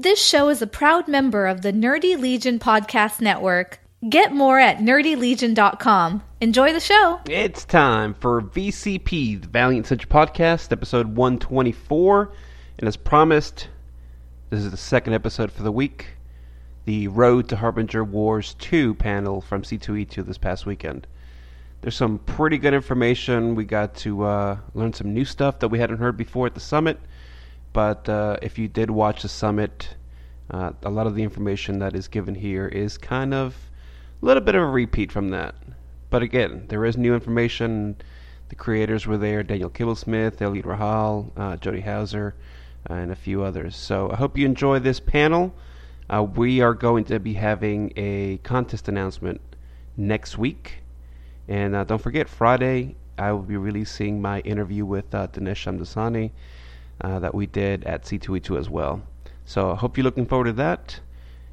This show is a proud member of the Nerdy Legion Podcast Network. Get more at nerdylegion.com. Enjoy the show. It's time for VCP, the Valiant Central Podcast, episode 124. And as promised, this is the second episode for the week the Road to Harbinger Wars 2 panel from C2E2 this past weekend. There's some pretty good information. We got to uh, learn some new stuff that we hadn't heard before at the summit. But uh, if you did watch the summit, uh, a lot of the information that is given here is kind of a little bit of a repeat from that. But again, there is new information. The creators were there Daniel Kibblesmith, Eliot Rahal, uh, Jody Houser, and a few others. So I hope you enjoy this panel. Uh, we are going to be having a contest announcement next week. And uh, don't forget, Friday, I will be releasing my interview with uh, Dinesh Shamdasani uh, that we did at C2E2 as well. So I hope you're looking forward to that.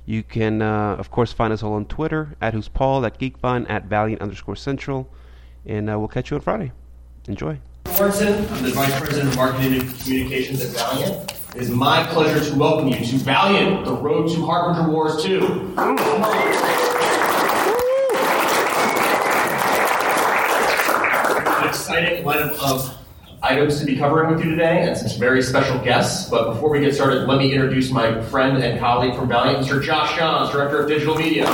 You can, uh, of course, find us all on Twitter at Who's Paul, at Geekvine, at Valiant underscore Central. And uh, we'll catch you on Friday. Enjoy. Gorinson. I'm the Vice President of Marketing and Communications at Valiant. It is my pleasure to welcome you to Valiant, the road to Harbinger Wars 2. An exciting lineup of items to be covering with you today and some very special guests. But before we get started, let me introduce my friend and colleague from Valiant, Mr. Josh Johns, Director of Digital Media.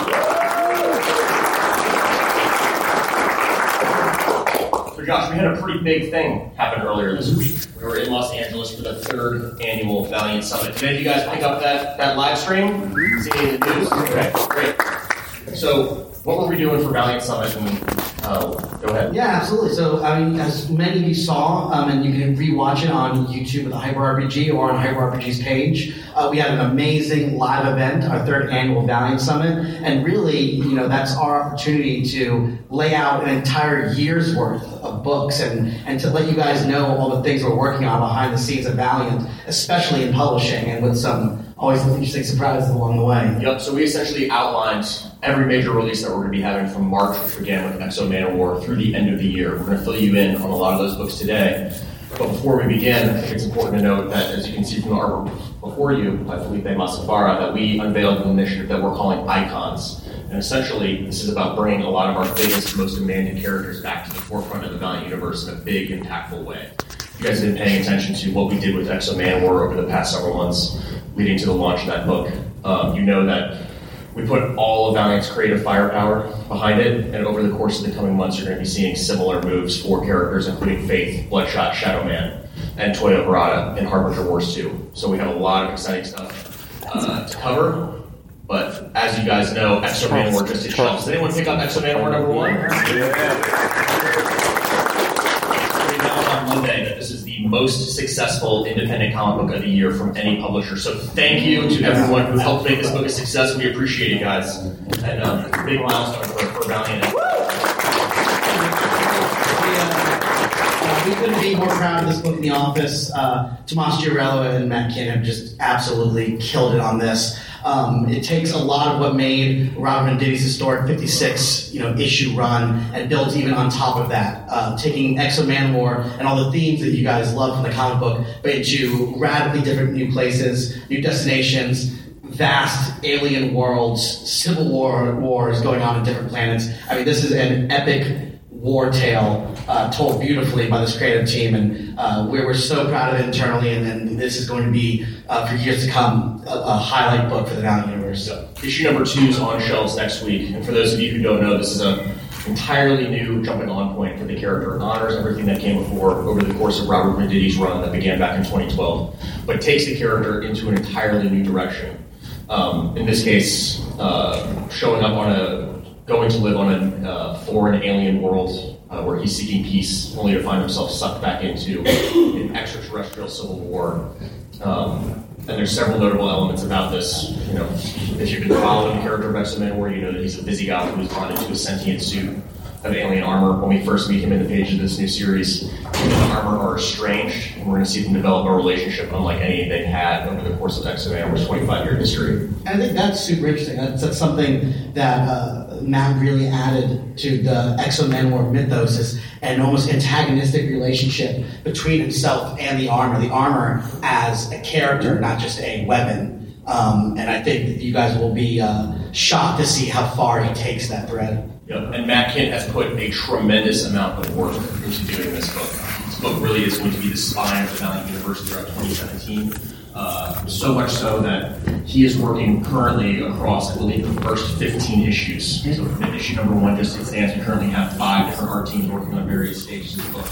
So, Josh, we had a pretty big thing happen earlier this week. We were in Los Angeles for the third annual Valiant Summit. Did you guys pick up that, that live stream? Mm-hmm. See any of the news? Okay, great. So, what were we doing for Valiant Summit? And uh, go ahead. Yeah, absolutely. So, I mean, as many of you saw, um, and you can rewatch it on YouTube with Hyper RPG or on Hyper RPG's page, uh, we had an amazing live event, our third annual Valiant Summit, and really, you know, that's our opportunity to lay out an entire year's worth of books and, and to let you guys know all the things we're working on behind the scenes of Valiant, especially in publishing and with some Oh, always interesting surprises along the way. Yep. So we essentially outlined every major release that we're going to be having from March, which began with X-O Manowar, through the end of the year. We're going to fill you in on a lot of those books today. But before we begin, I think it's important to note that, as you can see from the artwork before you by Felipe Massafera, that we unveiled an initiative that we're calling Icons. And essentially, this is about bringing a lot of our biggest, most demanding characters back to the forefront of the Valiant universe in a big, impactful way. You guys have been paying attention to what we did with X-O Manowar over the past several months leading to the launch of that book. Um, you know that we put all of Valiant's creative firepower behind it, and over the course of the coming months, you're going to be seeing similar moves for characters, including Faith, Bloodshot, Shadow Man, and Toyo Harada in Harbinger Wars 2. So we have a lot of exciting stuff uh, to cover. But as you guys know, X-O Manowar just hit shelves. Did anyone pick up X-O Manowar number one? Yeah. That this is the most successful independent comic book of the year from any publisher. So thank you to everyone who helped make this book a success. We appreciate you guys. And um, big milestone for, for Valiant. we couldn't be more proud of this book in the office. Uh, Tomas Giorello and Matt Kindt have just absolutely killed it on this. Um, it takes a lot of what made Robert Venditti's historic 56 you know, issue run and built even on top of that, uh, taking X-O Manowar and all the themes that you guys love from the comic book, but into radically different new places, new destinations, vast alien worlds, civil war wars going on in different planets. I mean, this is an epic war tale uh, told beautifully by this creative team, and uh, we're, we're so proud of it internally. And, and this is going to be uh, for years to come a, a, highlight book for the Valiant universe. So, issue number two is on shelves next week, and for those of you who don't know, this is an entirely new jumping on point for the character. It honors everything that came before over the course of Robert Venditti's run that began back in 2012, but takes the character into an entirely new direction. Um, in this case, uh, showing up on a going to live on a uh, foreign alien world uh, where he's seeking peace, only to find himself sucked back into an extraterrestrial civil war. Um, and there's several notable elements about this. You know, if you've been following the character of X-O Manowar, you know that he's a busy Visigoth who's bonded to a sentient suit of alien armor. When we first meet him in the page of this new series, the armor are estranged, and we're going to see them develop a relationship unlike any they've had over the course of X-O Manowar's 25-year history. I think that's super interesting. That's, that's something that uh, Matt really added to the X-O Manowar mythos is an almost antagonistic relationship between himself and the armor. The armor as a character, not just a weapon. Um, and I think you guys will be uh, shocked to see how far he takes that thread. Yep. And Matt Kindt has put a tremendous amount of work into doing this book. This book really is going to be the spine of the Valiant universe throughout 2017. Uh, so much so that he is working currently across, I believe, the first 15 issues. So issue number one just stands. We currently have five different art teams working on various stages of the book,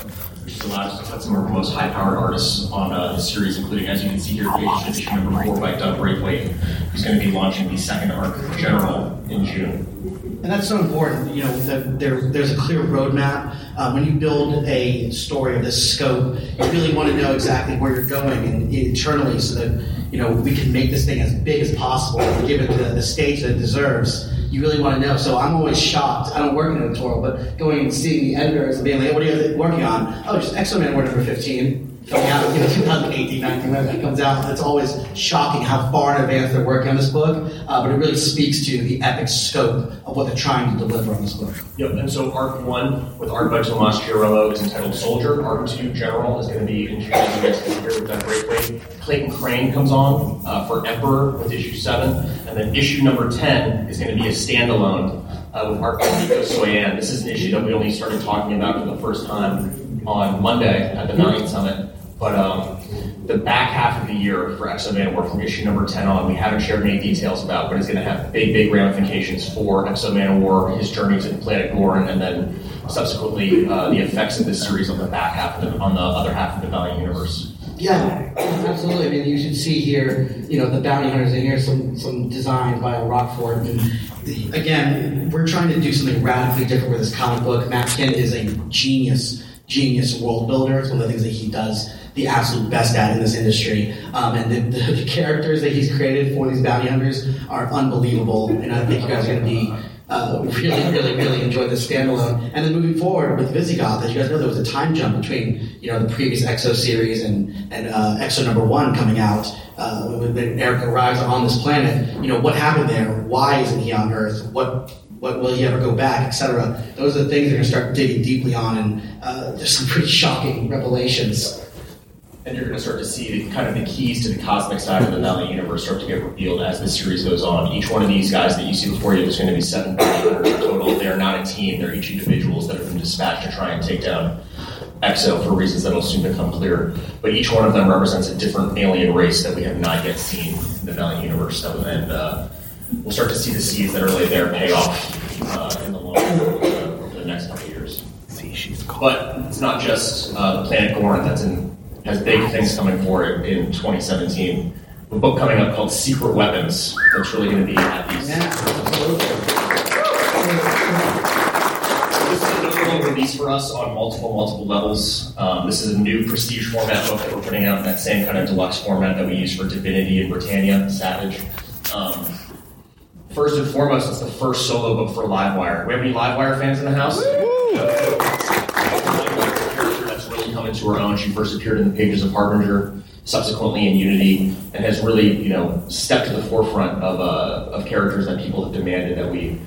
which has allowed us to put some of our most high-powered artists on uh, the series, including, as you can see here, page issue number four by Doug Braithwaite, who's going to be launching the second arc, General, in June. And that's so important. You know, the, there, there's a clear roadmap. Uh, when you build a story of this scope, you really want to know exactly where you're going and internally, so that you know we can make this thing as big as possible and give it the, the stage that it deserves. You really want to know. So I'm always shocked. I don't work in editorial, but going and seeing the editors and being like, "What are you working on?" Oh, just X-Men number 15 coming out, know, 2018, 19, whenever that comes out. It's always shocking how far in advance they're working on this book, uh, but it really speaks to the epic scope of what they're trying to deliver on this book. Yep, and so Arc 1 with art by Tomas Giorello is entitled Soldier. Arc 2 General is going to be in June, guys can hear with Doug Braithwaite. Clayton Crain comes on uh, for Emperor with issue 7, and then issue number 10 is going to be a standalone uh, with Nico Soyan. This is an issue that we only started talking about for the first time on Monday at the Valiant Summit. But um, the back half of the year for Exo War from issue number 10 on, we haven't shared any details about, but it's going to have big, big ramifications for Exo War, his journey to the planet Gorin, and then subsequently uh, the effects of this series on the back half, of the, on the other half of the Valiant universe. Yeah, absolutely. I mean, you should see here, you know, the bounty hunters, and here's some, some designs by Rockford. And the, again, we're trying to do something radically different with this comic book. Matt Kindt is a genius, genius world builder. It's one of the things that he does the absolute best at in this industry. Um, and the, the, characters that he's created for these bounty hunters are unbelievable. And I think you guys are going to be uh, really, really, really enjoy the standalone. And then moving forward with Visigoth, as you guys know, there was a time jump between you know the previous Exo series and and uh, Exo number one coming out. Uh, when, when Eric arrives on this planet, you know what happened there? Why isn't he on Earth? What what will he ever go back, etc. Those are the things they're going to start digging deeply on, and uh, there's some pretty shocking revelations and you're going to start to see kind of the keys to the cosmic side of the Valiant universe start to get revealed as the series goes on. Each one of these guys that you see before you, there's going to be seven total. They are not a team; they're each individuals that have been dispatched to try and take down Exo for reasons that will soon become clear. But each one of them represents a different alien race that we have not yet seen in the Valiant universe, and uh, we'll start to see the seeds that are laid there pay off uh, in the long run over the next couple of years. But it's not just uh, the planet Gorin that's in has big things coming for it in 2017. A book coming up called Secret Weapons that's really going to be at these. Yeah, this is a release for us on multiple, multiple levels. Um, this is a new prestige format book that we're putting out in that same kind of deluxe format that we use for Divinity and Britannia, Savage. Um, first and foremost, it's the first solo book for Livewire. We have any Livewire fans in the house? That's really coming into her own. She first appeared in the pages of Harbinger, subsequently in Unity, and has really, you know, stepped to the forefront of, uh, of characters that people have demanded that we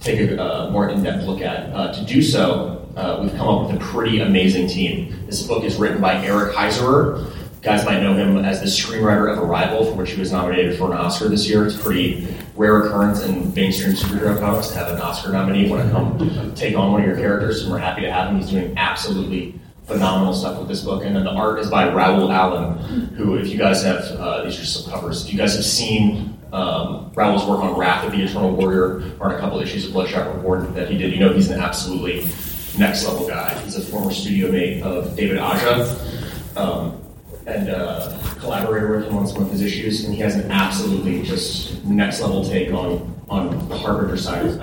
take a uh, more in-depth look at. Uh, to do so, uh, we've come up with a pretty amazing team. This book is written by Eric Heisserer. You Guys might know him as the screenwriter of Arrival, for which he was nominated for an Oscar this year. It's pretty rare occurrence in mainstream superhero comics to have an Oscar nominee want to come take on one of your characters, and we're happy to have him. He's doing absolutely phenomenal stuff with this book. And then the art is by Raoul Allen, who, if you guys have, uh, these are just some covers, if you guys have seen um, Raoul's work on Wrath of the Eternal Warrior or on a couple issues of Bloodshot Reborn that he did, you know he's an absolutely next level guy. He's a former studio mate of David Aja. Um, and uh, collaborator with him on some of his issues, and he has an absolutely just next level take on on the Harbinger side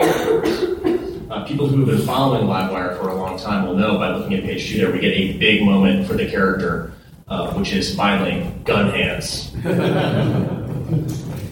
uh, people who have been following Livewire for a long time will know by looking at page two there, we get a big moment for the character, uh, which is finally gun hands.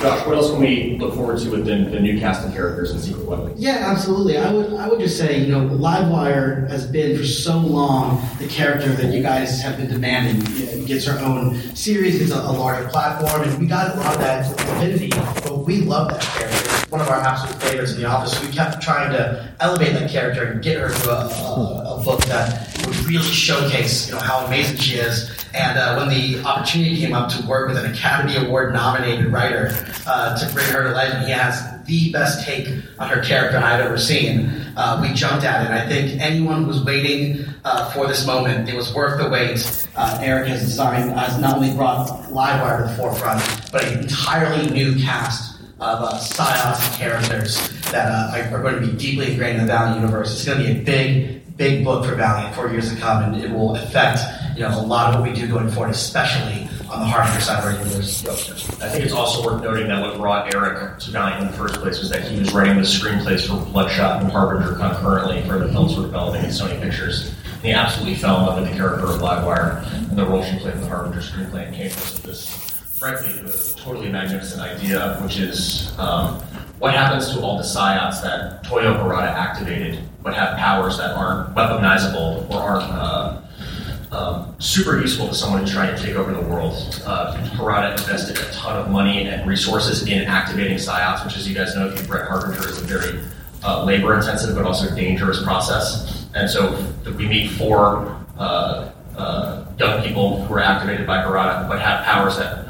Josh, what else can we look forward to with the, the new cast of characters in Secret Weapons? Yeah, absolutely. I would I would just say, you know, Livewire has been for so long the character that you guys have been demanding. It gets her own series, it's a, a larger platform, and we got a lot of that affinity but we love that character. One of our absolute favorites in the office. We kept trying to elevate that character and get her to a, a, a book that would really showcase, you know, how amazing she is. And uh, when the opportunity came up to work with an Academy Award nominated writer uh, to bring her to life, and he has the best take on her character I've ever seen. Uh, we jumped at it. I think anyone who was waiting uh, for this moment, it was worth the wait. Uh, Eric has designed, has not only brought Livewire to the forefront, but an entirely new cast of uh, psiots characters that uh, are, going to be deeply ingrained in the Valiant universe. It's going to be a big, big book for Valiant for years to come, and it will affect you know a lot of what we do going forward, especially on the Harbinger side of our universe. I think it's also worth noting that what brought Eric to Valiant in the first place was that he was writing the screenplays for Bloodshot and Harbinger concurrently for the films we're developing at Sony Pictures. And he absolutely fell in love with the character of Livewire and the role she played in the Harbinger screenplay and came us with this, frankly, totally magnificent idea, which is um, what happens to all the psiots that Toyo Harada activated, but have powers that aren't weaponizable or aren't uh, um, super useful to someone who's trying to take over the world. Uh, Harada invested a ton of money and resources in activating psiots, which, as you guys know, if you've read Harbinger, is a very uh, labor intensive but also dangerous process. And so we meet four uh, uh, young people who are activated by Harada but have powers that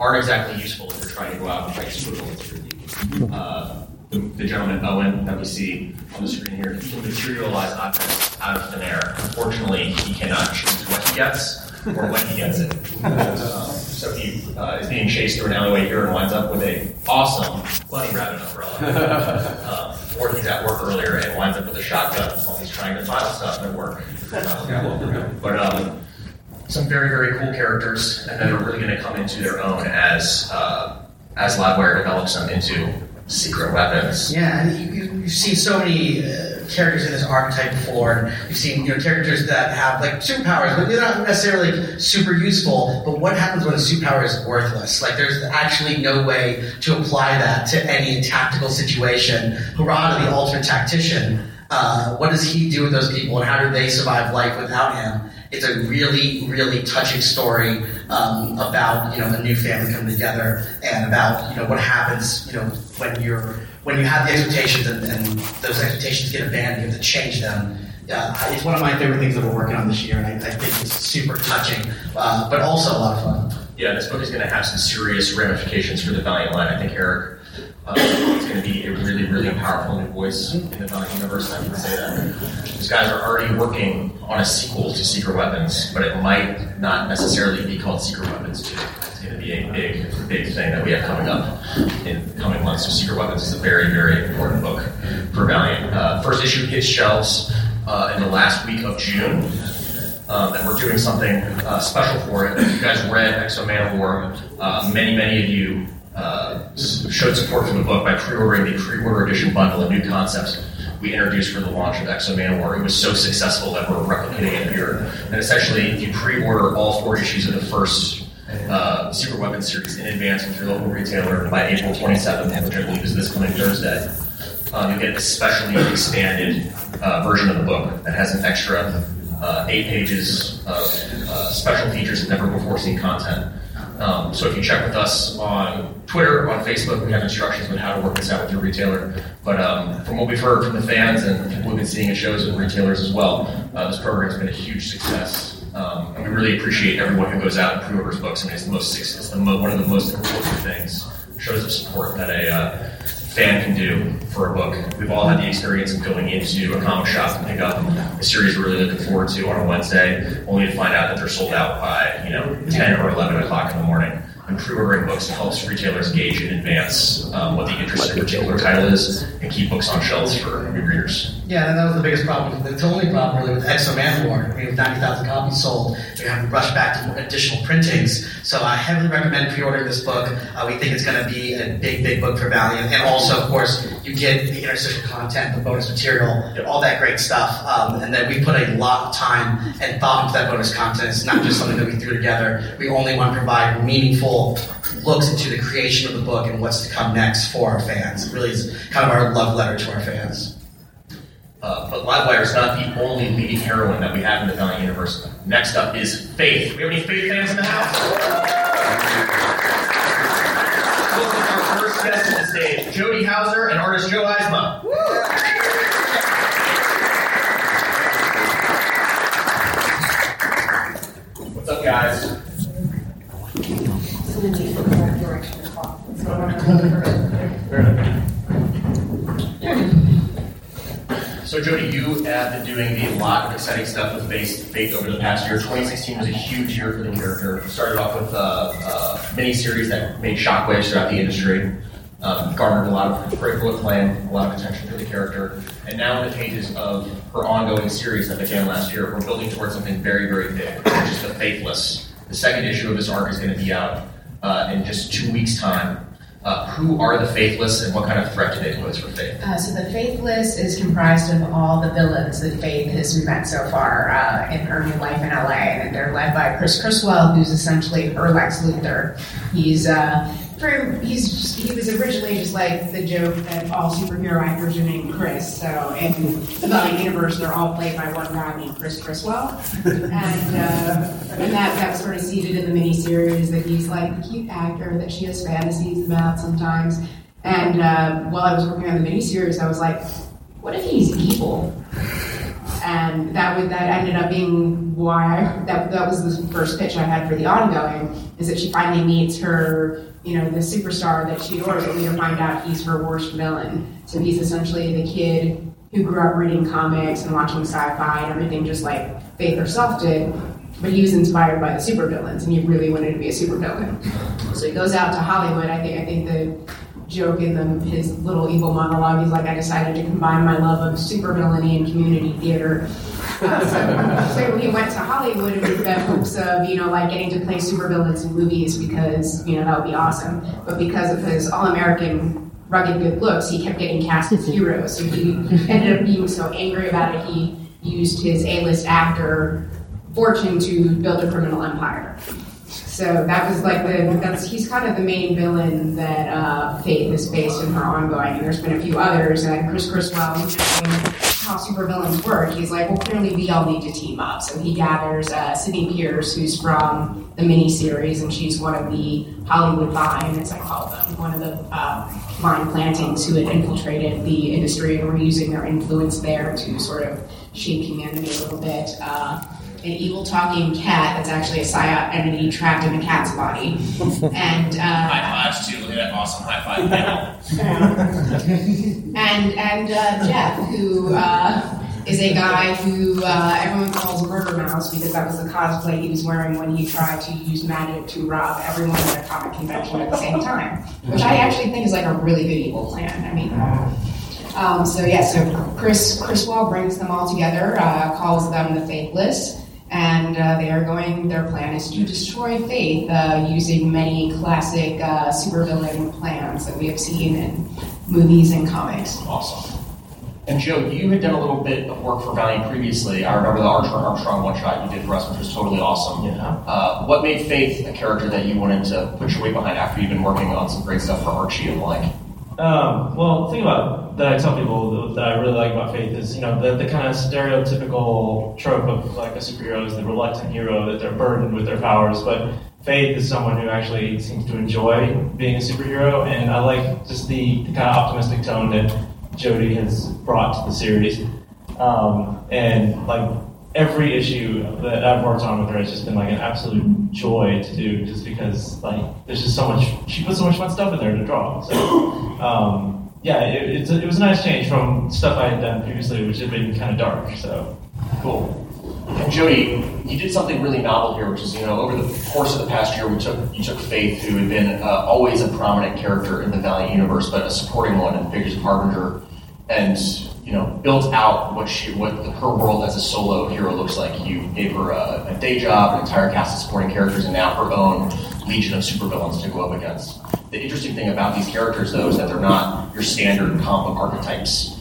aren't exactly useful if you're trying to go out and fight super uh, the, the, gentleman Owen that we see on the screen here, he can materialize objects out of thin air. Unfortunately, he cannot choose what he gets or when he gets it. Uh, so he uh, is being chased through an alleyway here and winds up with a awesome bunny rabbit umbrella. Uh, or he's at work earlier and winds up with a shotgun while he's trying to file stuff at work. but um, some very very cool characters, and that are really going to come into their own as uh, as Livewire develops them into secret weapons. Yeah, you, have seen so many uh, characters in this archetype before. And you've seen you know characters that have like superpowers, but they're not necessarily super useful. But what happens when a superpower is worthless? Like there's actually no way to apply that to any tactical situation. Harada, the ultimate tactician, uh, what does he do with those people, and how do they survive life without him? It's a really, really touching story um, about you know a new family coming together and about you know what happens you know when you're when you have the expectations and, and those expectations get abandoned, you have to change them. Uh, it's one of my favorite things that we're working on this year, and I, I think it's super touching, uh, but also a lot of fun. Yeah, this book is going to have some serious ramifications for the Valiant line. I think Eric uh, it's going to be a really, really powerful new voice in the Valiant universe. I can say that. These guys are already working on a sequel to Secret Weapons, but it might not necessarily be called Secret Weapons 2. It's going to be a big, big thing that we have coming up in coming months. So Secret Weapons is a very, very important book for Valiant. Uh, first issue hits shelves uh, in the last week of June. Um, and we're doing something uh, special for it. If you guys read X-O Manowar, uh, many, many of you uh, showed support for the book by pre-ordering the pre-order edition bundle of new concepts we introduced for the launch of X-O Manowar. It was so successful that we're replicating it here. And essentially, if you pre-order all four issues of the first uh, Weapons series in advance with your local retailer by April 27th, which I believe is this coming Thursday, um, you get a specially expanded uh, version of the book that has an extra uh, eight pages of uh, special features and never before seen content. Um, so if you check with us on Twitter, on Facebook, we have instructions on how to work this out with your retailer. But um, from what we've heard from the fans and people who've been seeing at shows and retailers as well, uh, this program has been a huge success. Um, and we really appreciate everyone who goes out and pre-orders books. I mean, it's the most it's the mo- one of the most important things. Shows of support that a uh, fan can do for a book. We've all had the experience of going into a comic shop and pick up a series we're really looking forward to on a Wednesday, only to find out that they're sold out by you know 10 or 11 o'clock in the morning and pre-ordering books helps retailers gauge in advance um, what the interest in a particular title is and keep books on shelves for new readers. Yeah, and that was the biggest problem. The only problem really with X-O Manowar. We have 90,000 copies sold. We have to rush back to additional printings. So I heavily recommend pre-ordering this book. Uh, we think it's going to be a big, big book for Valiant. And also, of course, you get the interstitial content, the bonus material, all that great stuff. Um, and then we put a lot of time and thought into that bonus content. It's not just something that we threw together. We only want to provide meaningful looks into the creation of the book and what's to come next for our fans. It really is kind of our love letter to our fans. Uh, but Livewire is not the only leading heroine that we have in the Valiant universe. Next up is Faith. We have any Faith fans in the house? Welcome our first guest to the stage, Jody Houser and artist Joe Eisma. What's up, guys? So, Jody, you have been doing a lot of exciting stuff with Faith, Faith over the past year. 2016 was a huge year for the character. Started off with a, a mini-series that made shockwaves throughout the industry, um, garnered a lot of critical acclaim, a lot of attention for the character, and now in the pages of her ongoing series that began last year, we're building towards something very, very big, which is The Faithless. The second issue of this arc is going to be out uh, in just two weeks' time. Uh, who are the Faithless, and what kind of threat do they pose for Faith? Uh, so the Faithless is comprised of all the villains that Faith has met so far uh, in her new life in LA, and they're led by Chris Criswell, who's essentially her Lex Luthor. He's uh, he's he was originally just like the joke that all superhero actors are named Chris. So in the universe, they're all played by one guy named Chris Criswell, and uh, and that that sort of seeded in the miniseries that he's like the cute actor that she has fantasies about sometimes. And uh, while I was working on the miniseries, I was like, what if he's evil? And that would that ended up being why that that was the first pitch I had for the ongoing is that she finally meets her you know the superstar that she adores, only to find out he's her worst villain. So he's essentially the kid who grew up reading comics and watching sci-fi and everything, just like Faith herself did. But he was inspired by the supervillains, and he really wanted to be a supervillain. So he goes out to Hollywood. I think I think the joke in the, his little evil monologue. He's like, I decided to combine my love of supervillainy and community theater. Uh, so, so, he went to Hollywood with the hopes of, you know, like getting to play supervillains in movies because, you know, that would be awesome. But because of his all-American rugged good looks, he kept getting cast as heroes. So he ended up being so angry about it, he used his A-list actor fortune to build a criminal empire. So that was like the that's he's kind of the main villain that uh, Faith is based in her ongoing. And there's been a few others, and Chris Criswell how supervillains work. He's like, well, clearly we all need to team up. So he gathers uh, Sydney Pierce, who's from the miniseries, and she's one of the Hollywood vine, as I call them, one of the uh, vine plantings who had infiltrated the industry and were using their influence there to sort of shape humanity a little bit. Uh, an evil talking cat that's actually a psiot entity trapped in a cat's body. And uh, high fives too. Look at that awesome high five panel. and and uh, Jeff, who uh, is a guy who uh, everyone calls Murder Mouse because that was the cosplay he was wearing when he tried to use magic to rob everyone at a comic convention at the same time, which I actually think is like a really good evil plan. I mean. Um, so yeah, so Chris Criswell brings them all together, uh, calls them the Faithless, and uh, they are going. Their plan is to destroy Faith uh, using many classic uh, supervillain plans that we have seen in movies and comics. Awesome. And Joe, you had done a little bit of work for Valiant previously. I remember the Archer Armstrong one shot you did for us, which was totally awesome. Yeah. Uh, what made Faith a character that you wanted to put your weight behind after you've been working on some great stuff for Archie and like? Um, well, the thing about that I tell people that I really like about Faith is, you know, the, the kind of stereotypical trope of like a superhero is the reluctant hero that they're burdened with their powers, but Faith is someone who actually seems to enjoy being a superhero, and I like just the, the kind of optimistic tone that Jody has brought to the series. Um, and like every issue that I've worked on with her has just been like an absolute joy to do, just because like there's just so much. She puts so much fun stuff in there to draw. So um, yeah, it, it was a nice change from stuff I had done previously, which had been kind of dark. So cool. And Jody, you did something really novel here, which is you know over the course of the past year, we took you took Faith, who had been uh, always a prominent character in the Valiant universe, but a supporting one in Figures of Harbinger, and you know built out what she what her world as a solo hero looks like. You gave her a, a day job, an entire cast of supporting characters, and now her own legion of supervillains to go up against. The interesting thing about these characters, though, is that they're not your standard comic archetypes.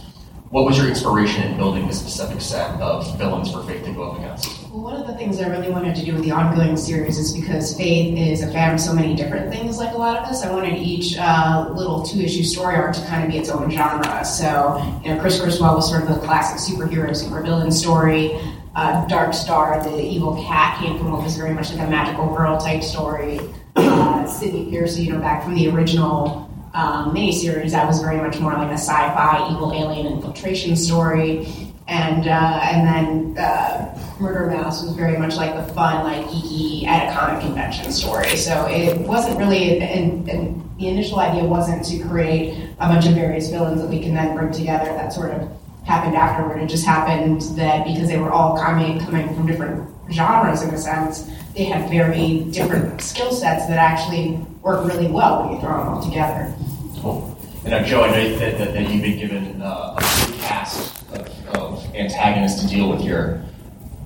What was your inspiration in building this specific set of villains for Faith to go up against? Well, one of the things I really wanted to do with the ongoing series is because Faith is a fan of so many different things, like a lot of us. I wanted each uh, little two-issue story arc to kind of be its own genre. So, you know, Chris Criswell was sort of the classic superhero, supervillain story. Uh, Dark Star, the evil cat, came from what was very much like a magical girl type story. Uh, Sydney Pierce, you know, back from the original um, miniseries, that was very much more like a sci-fi evil alien infiltration story, and uh, and then uh, Murder Mouse was very much like the fun, like geeky at a comic convention story. So it wasn't really, and, and the initial idea wasn't to create a bunch of various villains that we can then bring together. That sort of happened afterward. It just happened that because they were all coming coming from different genres in a sense, they had very different skill sets that actually work really well when you throw them all together. Cool. And now, Joe, I know that, that, that you've been given uh, a cast of, of antagonists to deal with here.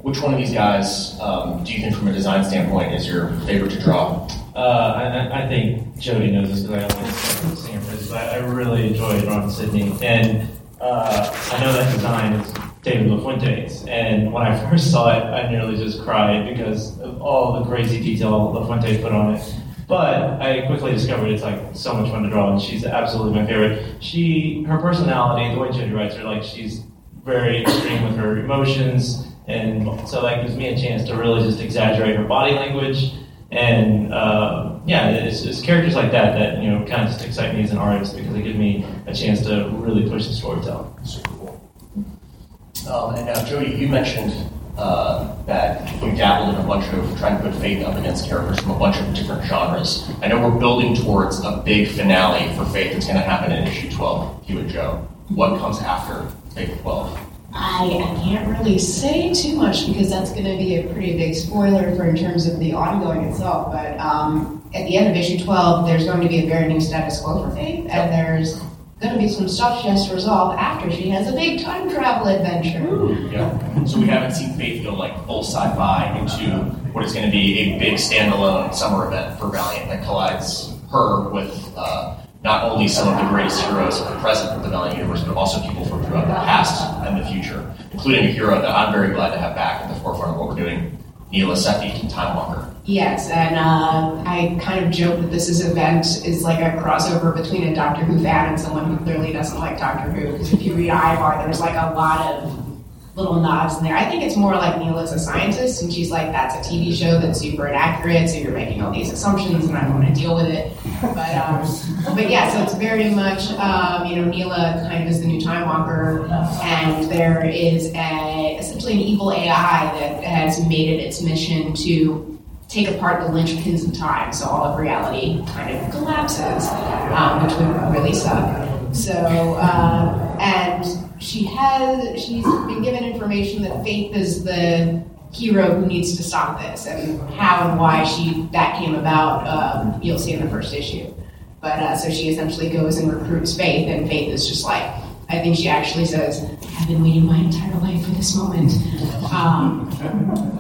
Which one of these guys um, do you think, from a design standpoint, is your favorite to draw? Uh, I, I think Jody knows this because I always. I, I really enjoy drawing Sydney. and uh, I know that design is David LaFuente's. And when I first saw it, I nearly just cried because of all the crazy detail LaFuente put on it. But I quickly discovered it's like so much fun to draw, and she's absolutely my favorite. She, her personality, the way Jody writes her, like she's very extreme with her emotions, and so that gives me a chance to really just exaggerate her body language. And uh, yeah, it's, it's characters like that that you know kind of just excite me as an artist because they give me a chance to really push the storytelling. Super cool. Um, and now, Jody, you mentioned uh, that you dabbled in a bunch of trying to put Faith up against characters from a bunch of different genres. I know we're building towards a big finale for Faith that's going to happen in issue 12, you and Joe. What comes after Faith 12? I, I can't really say too much because that's going to be a pretty big spoiler for in terms of the ongoing itself. But um, at the end of issue 12, there's going to be a very new status quo for Faith, and there's going to be some stuff she has to resolve after she has a big time travel adventure. Yeah. So we haven't seen Faith go like full sci-fi into what is going to be a big standalone summer event for Valiant that collides her with uh, not only some of the greatest heroes of the present of the Valiant universe, but also people from throughout the past and the future, including a hero that I'm very glad to have back at the forefront of what we're doing, Neela Sethi, Time Walker. Yes, and uh, I kind of joke that this is event is like a crossover between a Doctor Who fan and someone who clearly doesn't like Doctor Who. Because if you read Ivar, there's like a lot of little nods in there. I think it's more like Neela's a scientist, and she's like, "That's a TV show that's super inaccurate, so you're making all these assumptions, and I don't want to deal with it." But um, but yeah, so it's very much um, you know Neela kind of is the new Time Walker, and there is a essentially an evil AI that has made it its mission to take apart the linchpins of time, so all of reality kind of collapses, um, which would really suck. So, uh, she has, she's been given information that Faith is the hero who needs to stop this, and how and why she that came about, um, you'll see in the first issue. But uh, so she essentially goes and recruits Faith, and Faith is just like, I think she actually says, I've been waiting my entire life for this moment. Um,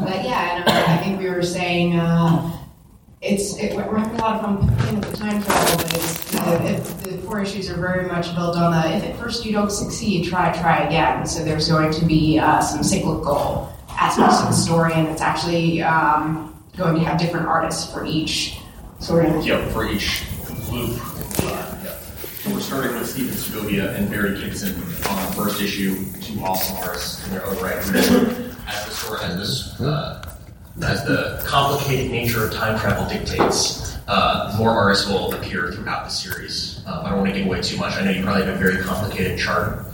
but yeah, and uh, I think we were saying uh, it's it, we're having a lot of fun with the time travel, but it's it, the four issues are very much built on the if at first you don't succeed, try try again. So there's going to be uh, some cyclical aspects of the story, and it's actually um, going to have different artists for each sort of Yep, for each loop. Uh, yeah. So we're starting with Stephen Segovia and Barry Kitson on the first issue, two awesome artists in their own right. As the story, as this, uh, as the complicated nature of time travel dictates, uh, more artists will appear throughout the series. Um, I don't want to give away too much. I know you probably have a very complicated chart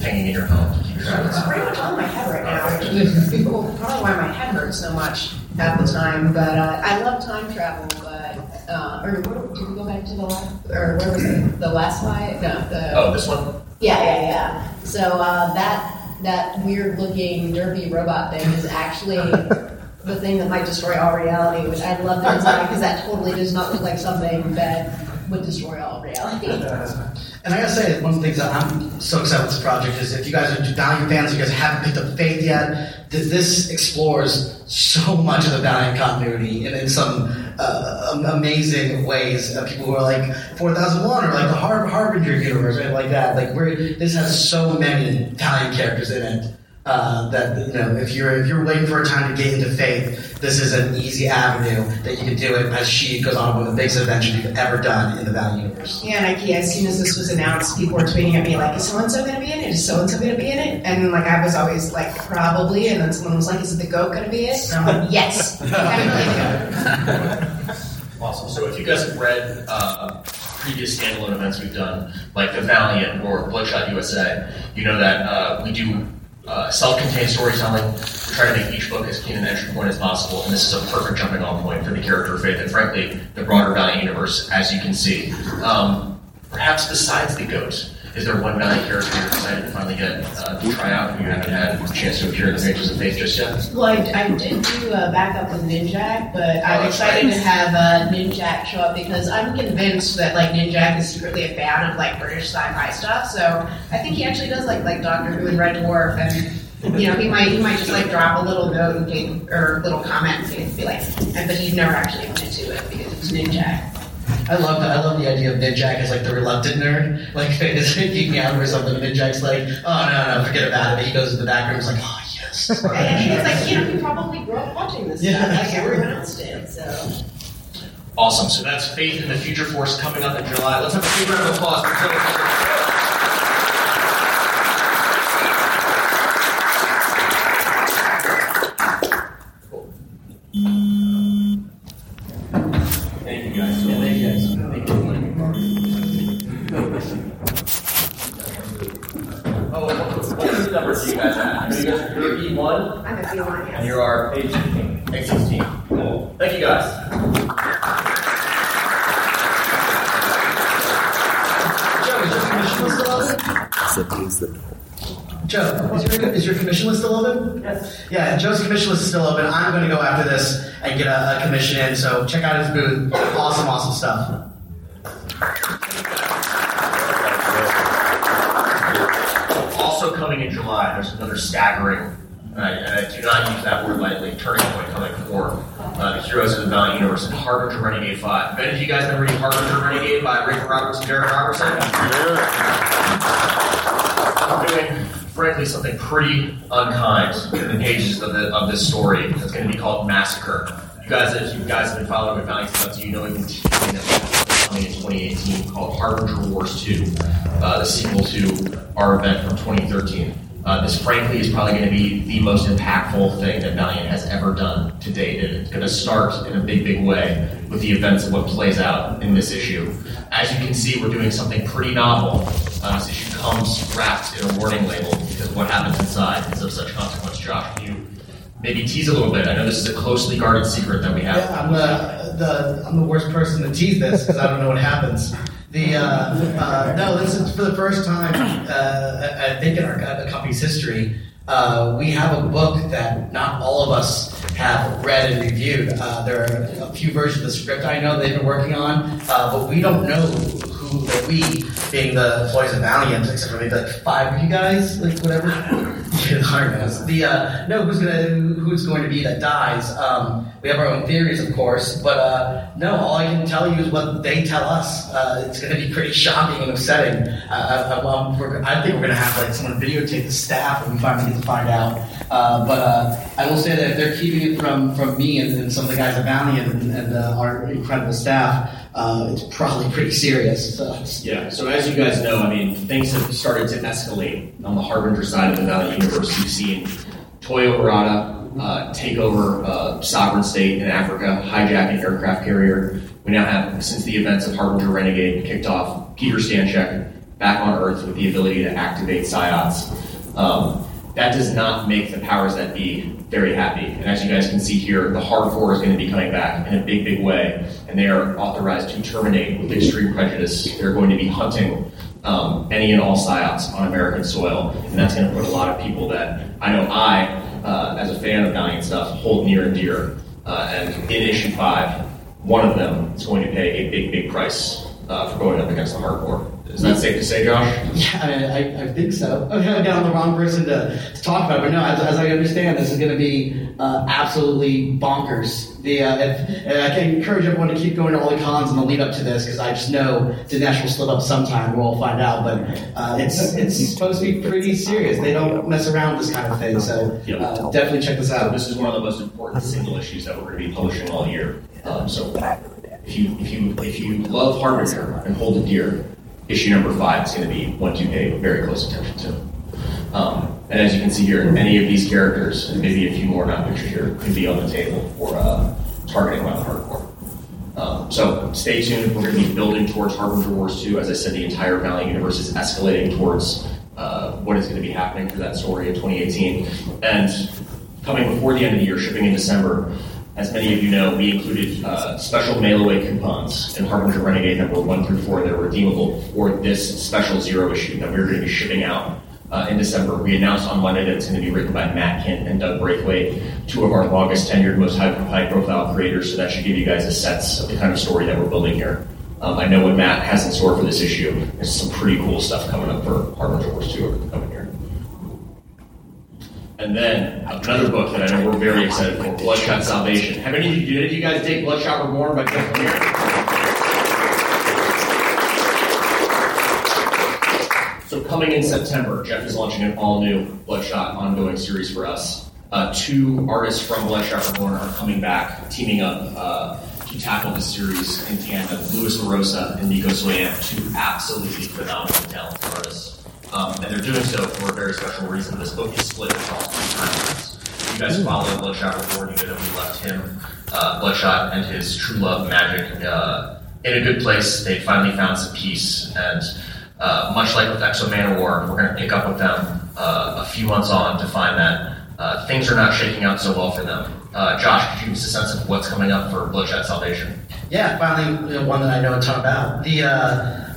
hanging in your home to keep track of It's pretty much on my head right now. Well, probably why my head hurts so much at the time. But uh, I love time travel. But uh, or what, did we go back to the last? Or where was it? The last slide? No, the Oh, this one? Yeah, yeah, yeah. So uh, that that weird looking derpy robot thing is actually the thing that might destroy all reality, which I love the design because that totally does not look like something that would destroy all reality. And I gotta say, one of the things that I'm so excited with this project is if you guys are Valiant fans, you guys haven't picked up Faith yet, th- this explores so much of the Valiant continuity in, in some uh, amazing ways. Uh, people who are like 4001 or like the Har- Harbinger universe, right? Like that. Like we're, this has so many Valiant characters in it. Uh, that you know, if you're if you're waiting for a time to get into faith, this is an easy avenue that you can do it as she goes on with the biggest adventure you've ever done in the Valiant universe. Yeah, and I, as soon as this was announced, people were tweeting at me like, "Is so and so going to be in it? Is so and so going to be in it?" And like, I was always like, "Probably," and then someone was like, "Is it the goat going to be it?" And I'm like, "Yes, definitely the goat." Awesome. So if you guys have read uh, previous standalone events we've done, like the Valiant or Bloodshot USA, you know that uh, we do uh, self-contained storytelling. We try to make each book as keen an entry point as possible, and this is a perfect jumping-off point for the character of Faith, and frankly, the broader Valiant universe, as you can see. Um, perhaps besides the goat, is there one Valiant character you're excited to finally get uh, to try out who you haven't had a chance to appear in the pages of Faith just yet? Well, I, I did do a backup with Ninjak, but Oh, I'm excited right. to have uh, Ninjak show up because I'm convinced that like Ninjak is secretly a fan of like British sci-fi stuff. So I think he actually does like like Doctor Who and Red Dwarf, and you know he might he might just like drop a little note and take, or little comment and be like, but he's never actually owned into it because it's Ninjak. I love the, I love the idea of Ninjak as like the reluctant nerd. Like Faith is geeking out over something, and Ninjak's like, oh no, no, forget about it. But he goes to the back room, he's like, oh yes. And it's like you know he probably grew up watching this Yeah. stuff like everyone else did. So. Awesome. So that's Faith in the Future Force coming up in July. Let's have a big round of applause for Zoe. Thank you guys. Yeah, thank you guys. Thank you. Oh, what, what number do you guys have? You guys are you're E1 I'm a feeling and you are page 16. Page 16. Cool. Thank you guys. Joe, is your commission list still open? Joe, is your, is your commission list still open? Yes. Yeah, Joe's commission list is still open. I'm going to go after this and get a, a commission in. So check out his booth. Awesome, awesome stuff. Also coming in July, there's another staggering, uh, and I do not use that word lightly, turning point coming for uh, the Heroes of the Valiant Universe and Harbinger Renegade 5. Have any of you guys ever read Harbinger Renegade by Rick Roberts and Darick Robertson? We're doing, frankly, something pretty unkind in the pages of, the, of this story that's going to be called Massacre. You guys, if you guys have been following my Valiant stuff, you know even in 2018 called Harbinger Wars 2, uh, the sequel to our event from 2013. Uh, this, frankly, is probably going to be the most impactful thing that Valiant has ever done to date. And it's going to start in a big, big way with the events of what plays out in this issue. As you can see, we're doing something pretty novel. Uh, this issue comes wrapped in a warning label because what happens inside is of such consequence. Josh, can you maybe tease a little bit? I know this is a closely guarded secret that we have. Yeah, I'm the, the I'm the worst person to tease this because I don't know what happens. The uh, uh, no, this is for the first time uh, I I think in our uh, company's history. Uh, we have a book that not all of us have read and reviewed. Uh, there are a few versions of the script I know they've been working on, uh, but we don't know the we being the employees of Valiant, except for maybe like five of you guys, like whatever. Yeah, the uh, no, who's gonna who it's going to be that dies. Um, we have our own theories, of course, but uh, no, all I can tell you is what they tell us. Uh, it's going to be pretty shocking and upsetting. Uh, I, I, um, we're, I think we're going to have like someone videotape the staff when we finally get to find out. Uh, but uh, I will say that if they're keeping it from from me and, and some of the guys at Valiant and, and uh, our incredible staff, uh, it's probably pretty serious. Yeah, so as you guys know, I mean, things have started to escalate on the Harbinger side of the Valiant Universe. You've seen Toyo uh, take over uh, sovereign state in Africa, hijack an aircraft carrier. We now have, since the events of Harbinger Renegade kicked off, Peter Stanchek back on Earth with the ability to activate psiots. Um, that does not make the powers that be very happy. And as you guys can see here, the Hard Four is going to be coming back in a big, big way, and they are authorized to terminate with extreme prejudice. They're going to be hunting um, any and all psiots on American soil, and that's going to put a lot of people that I know I, uh, as a fan of Valiant stuff, hold near and dear. Uh, and in issue five, one of them is going to pay a big, big price uh, for going up against the H.A.R.D. Corps. Is that safe to say, Josh? Yeah, I, mean, I, I think so. Okay, again, I'm the wrong person to, to talk about, it, but no, as, as I understand, this is going to be uh, absolutely bonkers. The uh, if, I can encourage everyone to keep going to all the cons in the lead up to this because I just know the national slip up sometime. We'll all find out, but uh, it's it's supposed to be pretty serious. They don't mess around with this kind of thing, so uh, definitely check this So out. this is one of the most important single issues that we're going to be publishing all year. Um, so if you if you if you love Harbinger and hold it dear, issue number five is going to be one to pay very close attention to. Um, and as you can see here, many of these characters, and maybe a few more not pictured here, could be on the table for uh, targeting by the H.A.R.D. Corps. Um, so stay tuned. We're going to be building towards Harbinger Wars 2. As I said, the entire Valiant universe is escalating towards uh, what is going to be happening for that story in 2018. And coming before the end of the year, shipping in December, as many of you know, we included uh, special mail away coupons in Harbinger Renegade number 1 through 4 that are redeemable for this special zero issue that we're going to be shipping out uh, in December. We announced on Monday that it's going to be written by Matt Kindt and Doug Braithwaite, two of our longest tenured, most high, high profile creators. So that should give you guys a sense of the kind of story that we're building here. Um, I know what Matt has in store for this issue. There's some pretty cool stuff coming up for Harbinger Wars 2 over the coming. And then another book that I know we're very excited for, Bloodshot Salvation. Have any of you, did you guys take Bloodshot Reborn by Jeff Lemire? So coming in September, Jeff is launching an all-new Bloodshot ongoing series for us. Uh, two artists from Bloodshot Reborn are coming back, teaming up uh, to tackle this series in tandem. Lewis LaRosa and Mico Suayan, two absolutely phenomenal talented artists. Um, and they're doing so for a very special reason. This book is split across two timelines. You guys follow Bloodshot before you know that we left him, uh, Bloodshot, and his true love, Magic, uh, in a good place. They finally found some peace, and uh, much like with X-O Manowar, we're going to pick up with them uh, a few months on to find that uh, things are not shaking out so well for them. Uh, Josh, could you give us a sense of what's coming up for Bloodshot Salvation? Yeah, finally you know, one that I know a ton about. The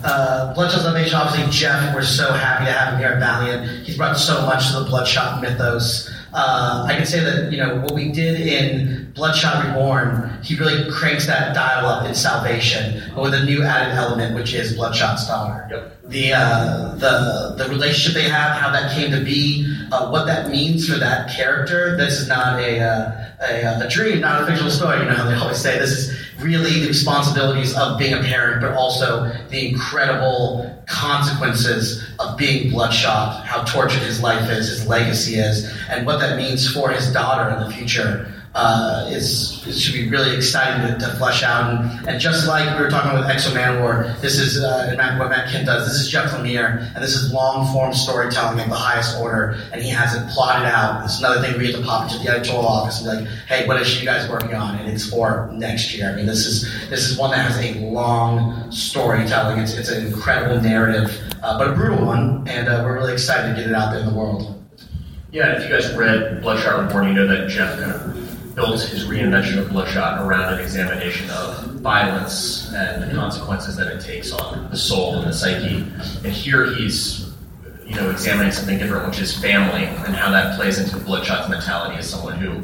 uh, uh, Bloodshot obviously, Jeff, we're so happy to have him here at Valiant. He's brought so much to the Bloodshot mythos. Uh, I can say that you know what we did in Bloodshot Reborn, he really cranks that dial up in Salvation, but with a new added element, which is Bloodshot's daughter. Yep. The uh, the the relationship they have, how that came to be, uh, what that means for that character. This is not a, uh, a a dream, not a fictional story. You know how they always say this is really the responsibilities of being a parent, but also the incredible consequences of being bloodshot, how tortured his life is, his legacy is, and what that means for his daughter in the future. Uh, is it should be really exciting to, to flesh out. And, and just like we were talking with X-O Manowar, this is uh, what Matt Kindt does. This is Jeff Lemire, and this is long form storytelling of the highest order. And he has it plotted out. It's another thing we have to pop into the editorial office and be like, hey, what is you guys working on? And it's for next year. I mean, this is this is one that has a long storytelling. It's it's an incredible narrative, uh, but a brutal one, and uh, we're really excited to get it out there in the world. Yeah, if you guys read Bloodshot Reborn, you know that Jeff kind of built his reinvention of Bloodshot around an examination of violence and the consequences that it takes on the soul and the psyche. And here he's, you know, examining something different, which is family and how that plays into Bloodshot's mentality as someone who,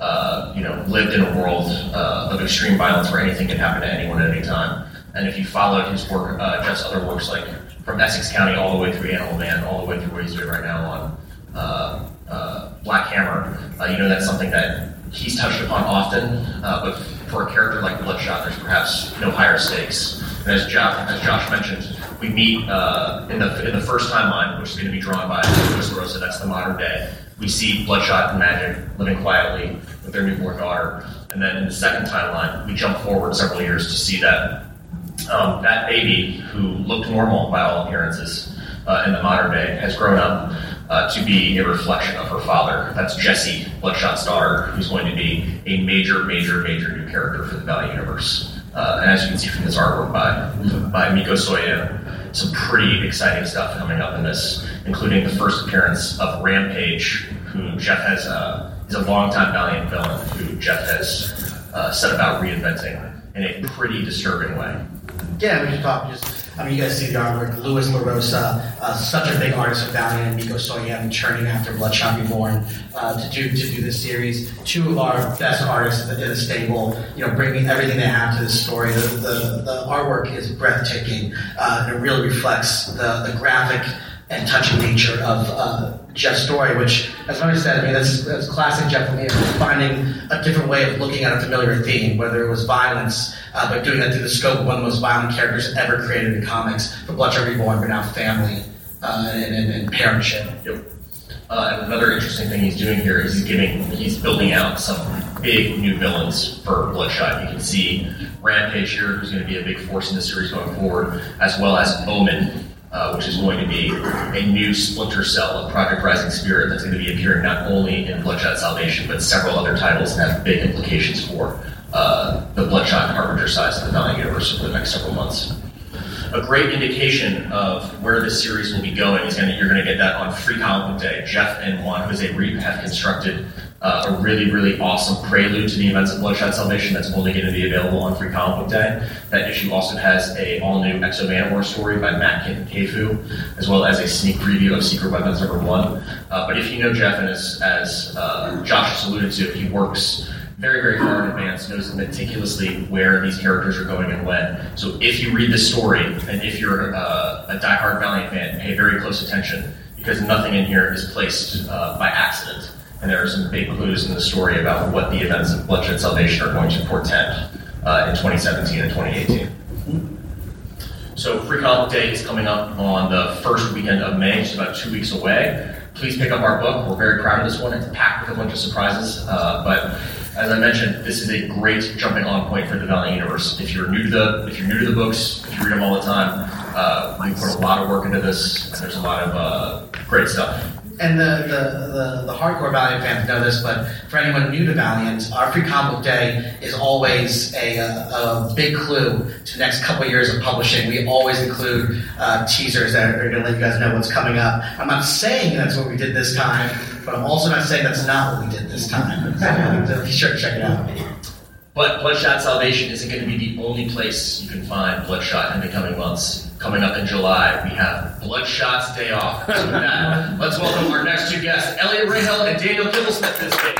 uh, you know, lived in a world uh, of extreme violence where anything can happen to anyone at any time. And if you followed his work, uh, other works, like from Essex County all the way through Animal Man, all the way through what he's doing right now on uh, uh, Black Hammer, uh, you know that's something that he's touched upon often, uh, but for a character like Bloodshot, there's perhaps no higher stakes. And as Josh, as Josh mentioned, we meet uh, in the in the first timeline, which is going to be drawn by Lewis LaRosa. That's the modern day. We see Bloodshot and Magic living quietly with their newborn daughter, and then in the second timeline, we jump forward several years to see that um, that baby, who looked normal by all appearances uh, in the modern day, has grown up uh, to be a reflection of her father. That's Jesse, Bloodshot's daughter, who's going to be a major, major, major new character for the Valiant universe. Uh, and as you can see from this artwork by by Mico Suayan, some pretty exciting stuff coming up in this, including the first appearance of Rampage, who Jeff has uh, is a longtime Valiant villain who Jeff has uh, set about reinventing in a pretty disturbing way. Yeah, we should talk just. I mean, you guys see the artwork. Lewis LaRosa, uh, such a big artist of Valiant, and Mico Suayan churning after Bloodshot Reborn uh, to do to do this series. Two of our best artists in the, stable, you know, bringing everything they have to this story. The, the, the artwork is breathtaking. Uh, and it really reflects the, the graphic and touching nature of uh, Jeff's story, which, as Tony said, I mean, that's, that's classic Jeff Lemire, finding a different way of looking at a familiar theme, whether it was violence, uh, but doing that through the scope of one of the most violent characters ever created in comics, for Bloodshot Reborn, but now family uh, and, and, and parentship. Yep. Uh, another interesting thing he's doing here is he's giving, he's building out some big new villains for Bloodshot. You can see Rampage here, who's going to be a big force in the series going forward, as well as Omen, uh, which is going to be a new splinter cell of Project Rising Spirit that's going to be appearing not only in Bloodshot Salvation, but several other titles that have big implications for uh, the Bloodshot and Harbinger sides of the Valiant universe over the next several months. A great indication of where this series will be going is going to, you're going to get that on Free Comic Book Day. Jeff and Juan Jose Ryp have constructed uh, a really, really awesome prelude to the events of Bloodshot Salvation that's only going to be available on Free Comic Book Day. That issue also has a all-new X-O Manowar story by Matt Kindt, as well as a sneak preview of Secret Weapons number one. Uh, but if you know Jeff, and as, as uh, Josh has alluded to, he works very, very far in advance, knows meticulously where these characters are going and when. So if you read the story, and if you're uh, a diehard Valiant fan, pay very close attention because nothing in here is placed uh, by accident. And there are some big clues in the story about what the events of Bloodshot Salvation are going to portend uh, in 2017 and 2018. So Free Comic Day is coming up on the first weekend of May, just about two weeks away. Please pick up our book. We're very proud of this one. It's packed with a bunch of surprises, uh, but as I mentioned, this is a great jumping on point for the Valiant universe. If you're new to the if you're new to the books, if you read them all the time, uh, we put a lot of work into this, and there's a lot of uh, great stuff and the, the, the, the, hardcore Valiant fans know this, but for anyone new to Valiant, our free comic book day is always a, a, a big clue to the next couple of years of publishing. We always include uh, teasers that are going to let you guys know what's coming up. I'm not saying that's what we did this time, but I'm also not saying that's not what we did this time. So be sure to check it out. But Bloodshot Salvation isn't going to be the only place you can find Bloodshot in the coming months. Coming up in July, we have Bloodshot's Day Off. So that, let's welcome our next two guests, Eliot Rahal and Daniel Kibblesmith to the stage.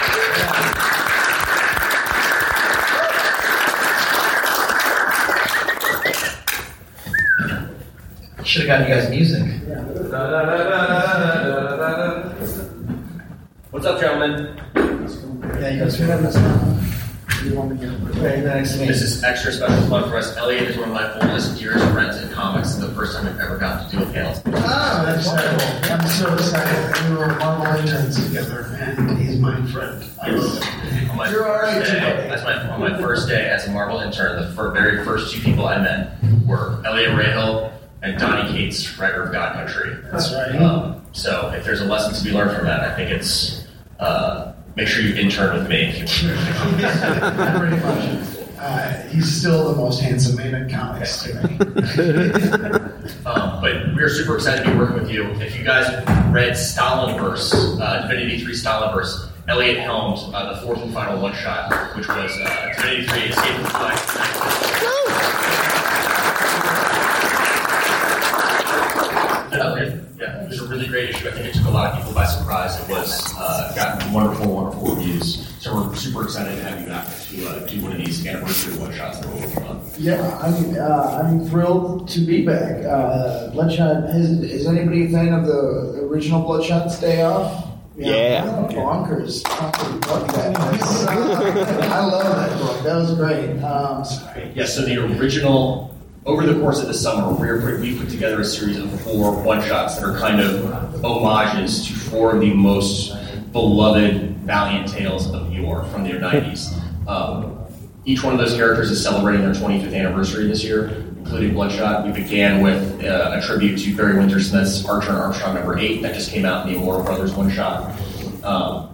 Should have gotten you guys music. What's up, gentlemen? Yeah, you guys remember this this is extra special fun for us. Eliot is one of my oldest dearest friends in comics, and the first time I've ever gotten to do a panel. Oh, that's wonderful. I'm so excited. We were Marvel interns together, and he's my friend. On my You're all right, first day, that's my, on my first day as a Marvel intern, the fir- very first two people I met were Eliot Rahal and Donny Cates, writer of God Country. That's right. Um, so if there's a lesson to be learned from that, I think it's uh, make sure you intern with me. Pretty much. Uh, he's still the most handsome man in comics to me. Um, but we're super excited to be working with you. If you guys read Stalinverse, uh, Divinity 3 Stalinverse, Eliot helmed uh, the fourth and final one shot, which was uh, Divinity 3 Escape from Flight. Yeah, yeah, it was a really great issue. I think it took a lot of people by surprise. It was uh, got wonderful, wonderful reviews. So we're super excited to have you back to uh, do one of these anniversary one shots that we're working on. Yeah, I'm, uh, I'm thrilled to be back. Uh, Bloodshot, is, is anybody a fan of the original Bloodshot's Day Off? Yeah. Oh, bonkers. Fucking fuck that. That's, I love that book. That was great. Um, sorry. Yeah, so the original, over the course of the summer, we, put together a series of four one shots that are kind of homages to four of the most beloved Valiant tales of yore from the 90s. Um, each one of those characters is celebrating their 25th anniversary this year, including Bloodshot. We began with uh, a tribute to Barry Windsor-Smith's Archer and Armstrong number 8 that just came out in the Immortal Brothers one shot. Um,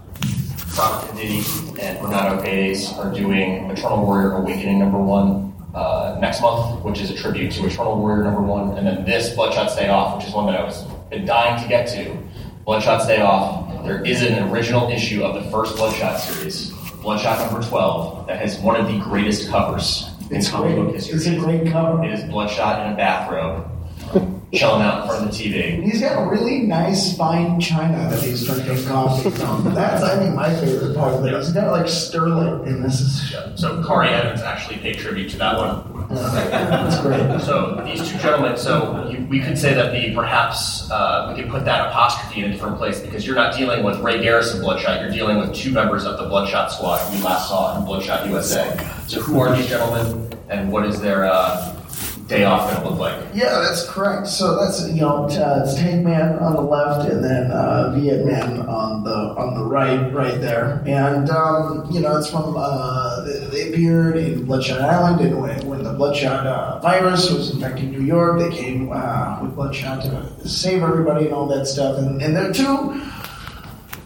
Robert and Renato Paes are doing Eternal Warrior Awakening number one uh, next month, which is a tribute to Eternal Warrior number one, and then this Bloodshot's Day Off, which is one that I was been dying to get to. Bloodshot's Day Off. There is an original issue of the first Bloodshot series, Bloodshot number twelve, that has one of the greatest covers in It's comic great. book history. It's a great cover. It is Bloodshot in a bathrobe, chilling out in front of the TV. And he's got a really nice fine china that he's drinking coffee from. That's, I think, my favorite part of it. He's got like sterling, in this is So Khari Evans actually paid tribute to that one. that's great. So these two gentlemen, so you, we could say that the perhaps uh, we could put that apostrophe in a different place because you're not dealing with Ray Garrison Bloodshot. You're dealing with two members of the Bloodshot Squad we last saw in Bloodshot USA. So who are these gentlemen, and what is their uh, day off going to look like? Yeah, that's correct. So that's you know uh, it's Tank Man on the left, and then uh, Viet Man on the on the right, right there. And um, you know it's from uh, they, they appeared in Bloodshot Island, and when, when the Bloodshot uh, virus was infecting New York, they came uh, with Bloodshot to save everybody and all that stuff. And, and they're two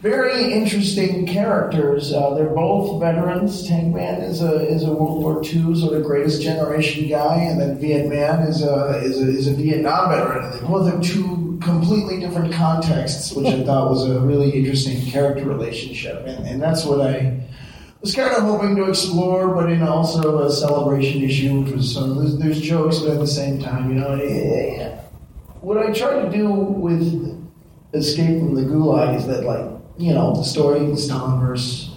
very interesting characters. Uh, they're both veterans. Tank Man is a is a World War II sort of greatest generation guy, and then Viet Man is a is a, is a Vietnam veteran. And they both have two completely different contexts, which I thought was a really interesting character relationship, and, and that's what I was kind of hoping to explore, but in also a celebration issue, which was so there's, there's jokes, but at the same time, you know, eh, what I tried to do with Escape from the Gulag is that, like, you know, the story, Stalin versus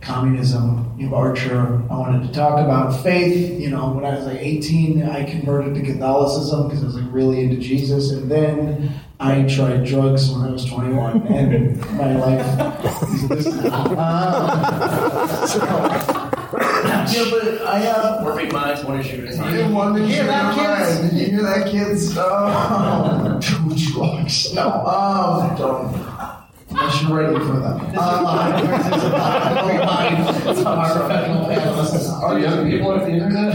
communism, you have Archer. I wanted to talk about faith. You know, when I was like 18, I converted to Catholicism because I was like really into Jesus, and then I tried drugs when I was 21, and my life. Uh, so, yeah, but I uh, We're big minds, one issue at a I time. didn't want to You hear hear that, that, kids? You hear that, kids? Oh, too drugs. No, um, don't. Unless you're ready for them. Are young people at the internet?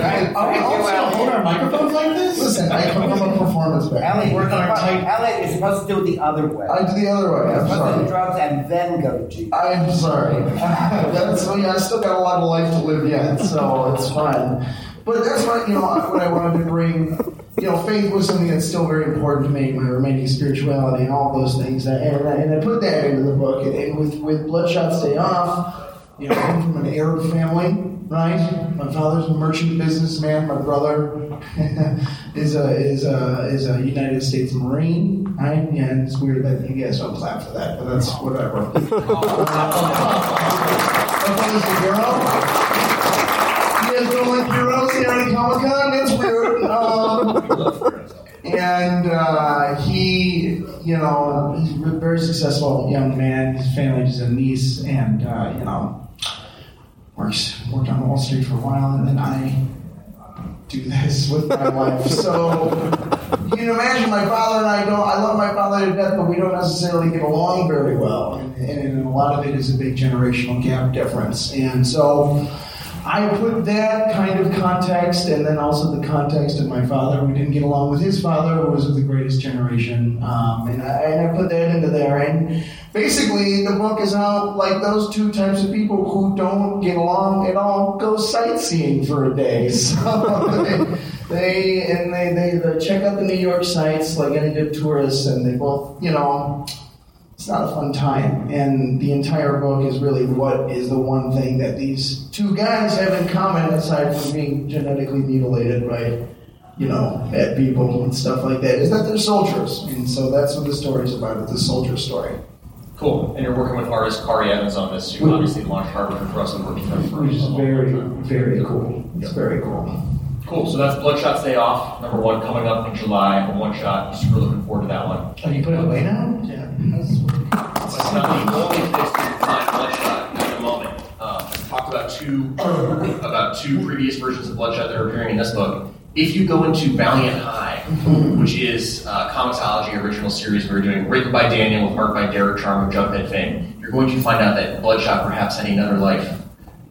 I, I also hold our microphones like this. Listen, I come from a performance background. Eliot, Work on our tight. Eliot, you're supposed to do it the other way. I do the other way. You're I'm supposed to do sorry. drugs and then go to Jesus. I'm sorry. That's, so yeah, I still got a lot of life to live yet, so it's fine. But that's what you know. What I wanted to bring. You know, faith was something that's still very important to me. My remaining spirituality and all those things, and I, and I put that into the book. And, and with with Bloodshot's Day Off, you know, I'm from an Arab family, right? My father's a merchant businessman. My brother is a is a is a United States Marine, right? And it's weird that you guys don't clap for that, but that's whatever. My father's a hero. You guys don't like here at Comic Con? That's weird. Um, and uh, he, you know, he's a very successful young man. His family has a niece, and uh, you know, works worked on Wall Street for a while, and then I do this with my wife. So you can imagine my father and I don't. I love my father to death, but we don't necessarily get along very well, and, and a lot of it is a big generational gap difference. And so I put that kind of context, and then also the context of my father. We didn't get along with his father, who was of the greatest generation, um, and, I, and I put that into there. And basically, the book is how like those two types of people who don't get along at all go sightseeing for a day. So they, they and they, they they check out the New York sites like any good tourist, and they both you know it's not a fun time. And the entire book is really what is the one thing that these two guys have in common, aside from being genetically mutilated by, you know, bad people and stuff like that, is that they're soldiers. And so that's what the story is about. It's a soldier story. Cool. And you're working with artist Khari Evans on this. You obviously launched Harvard for us and worked with her for Which is a long very, very cool. It's very cool. Cool. So that's Bloodshot's Day Off, number one, coming up in July, a one shot. Super looking forward to that one. Oh, you put it away now? Yeah. That's- It's not the only place to find Bloodshot at the moment. Um, talked about two about two previous versions of Bloodshot that are appearing in this book. If you go into Valiant High, which is uh, ComiXology original series we we're doing, written by Daniel with art by Derek Charm of Jughead fame, you're going to find out that Bloodshot perhaps had another life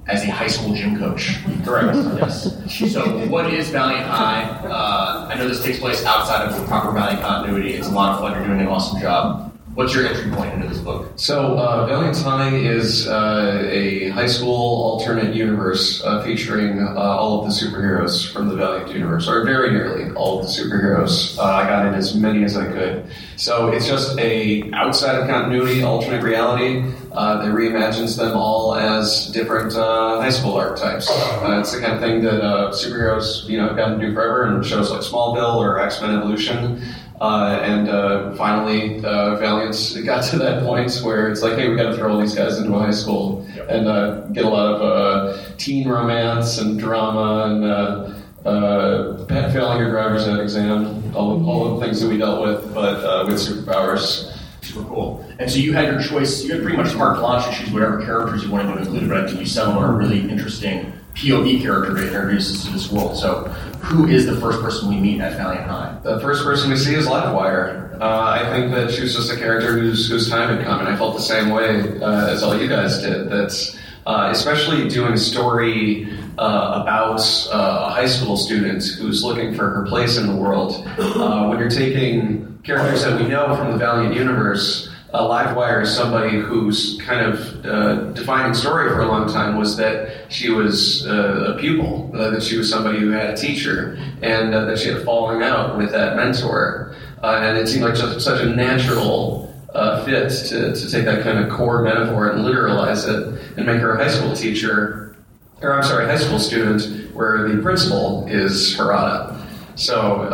as a high school gym coach. Correct. yes. So, what is Valiant High? Uh, I know this takes place outside of the proper Valiant continuity. It's a lot of fun. You're doing an awesome job. What's your entry point into this book? So, uh, Valiant High is uh, a high school alternate universe uh, featuring uh, all of the superheroes from the Valiant universe, or very nearly all of the superheroes. Uh, I got in as many as I could. So it's just a outside of continuity alternate reality uh, that reimagines them all as different uh, high school archetypes. Uh, it's the kind of thing that uh, superheroes, you know, have gotten to do forever and shows like Smallville or X Men Evolution. Uh, and uh, finally, uh, Valiant got to that point where it's like, hey, we got to throw all these guys into a high school and uh, get a lot of uh, teen romance and drama and uh, uh, failing your driver's ed exam, all, all the things that we dealt with, but uh, with superpowers. Super cool. And so you had your choice. You had pretty much carte blanche to choose whatever characters you wanted to include, I think you settled on a really interesting POV character to introduce us to this world. So, who is the first person we meet at Valiant High? The first person we see is Livewire. Uh, I think that she was just a character whose whose time had come, and I felt the same way uh, as all you guys did. That's uh, especially doing a story uh, about uh, a high school student who's looking for her place in the world. Uh, when you're taking characters that we know from the Valiant universe. Uh, Livewire is somebody whose kind of uh, defining story for a long time was that she was uh, a pupil, uh, that she was somebody who had a teacher, and uh, that she had a falling out with that mentor. Uh, and it seemed like just such a natural uh, fit to, to take that kind of core metaphor and literalize it and make her a high school teacher, or I'm sorry, high school student, where the principal is Harada. So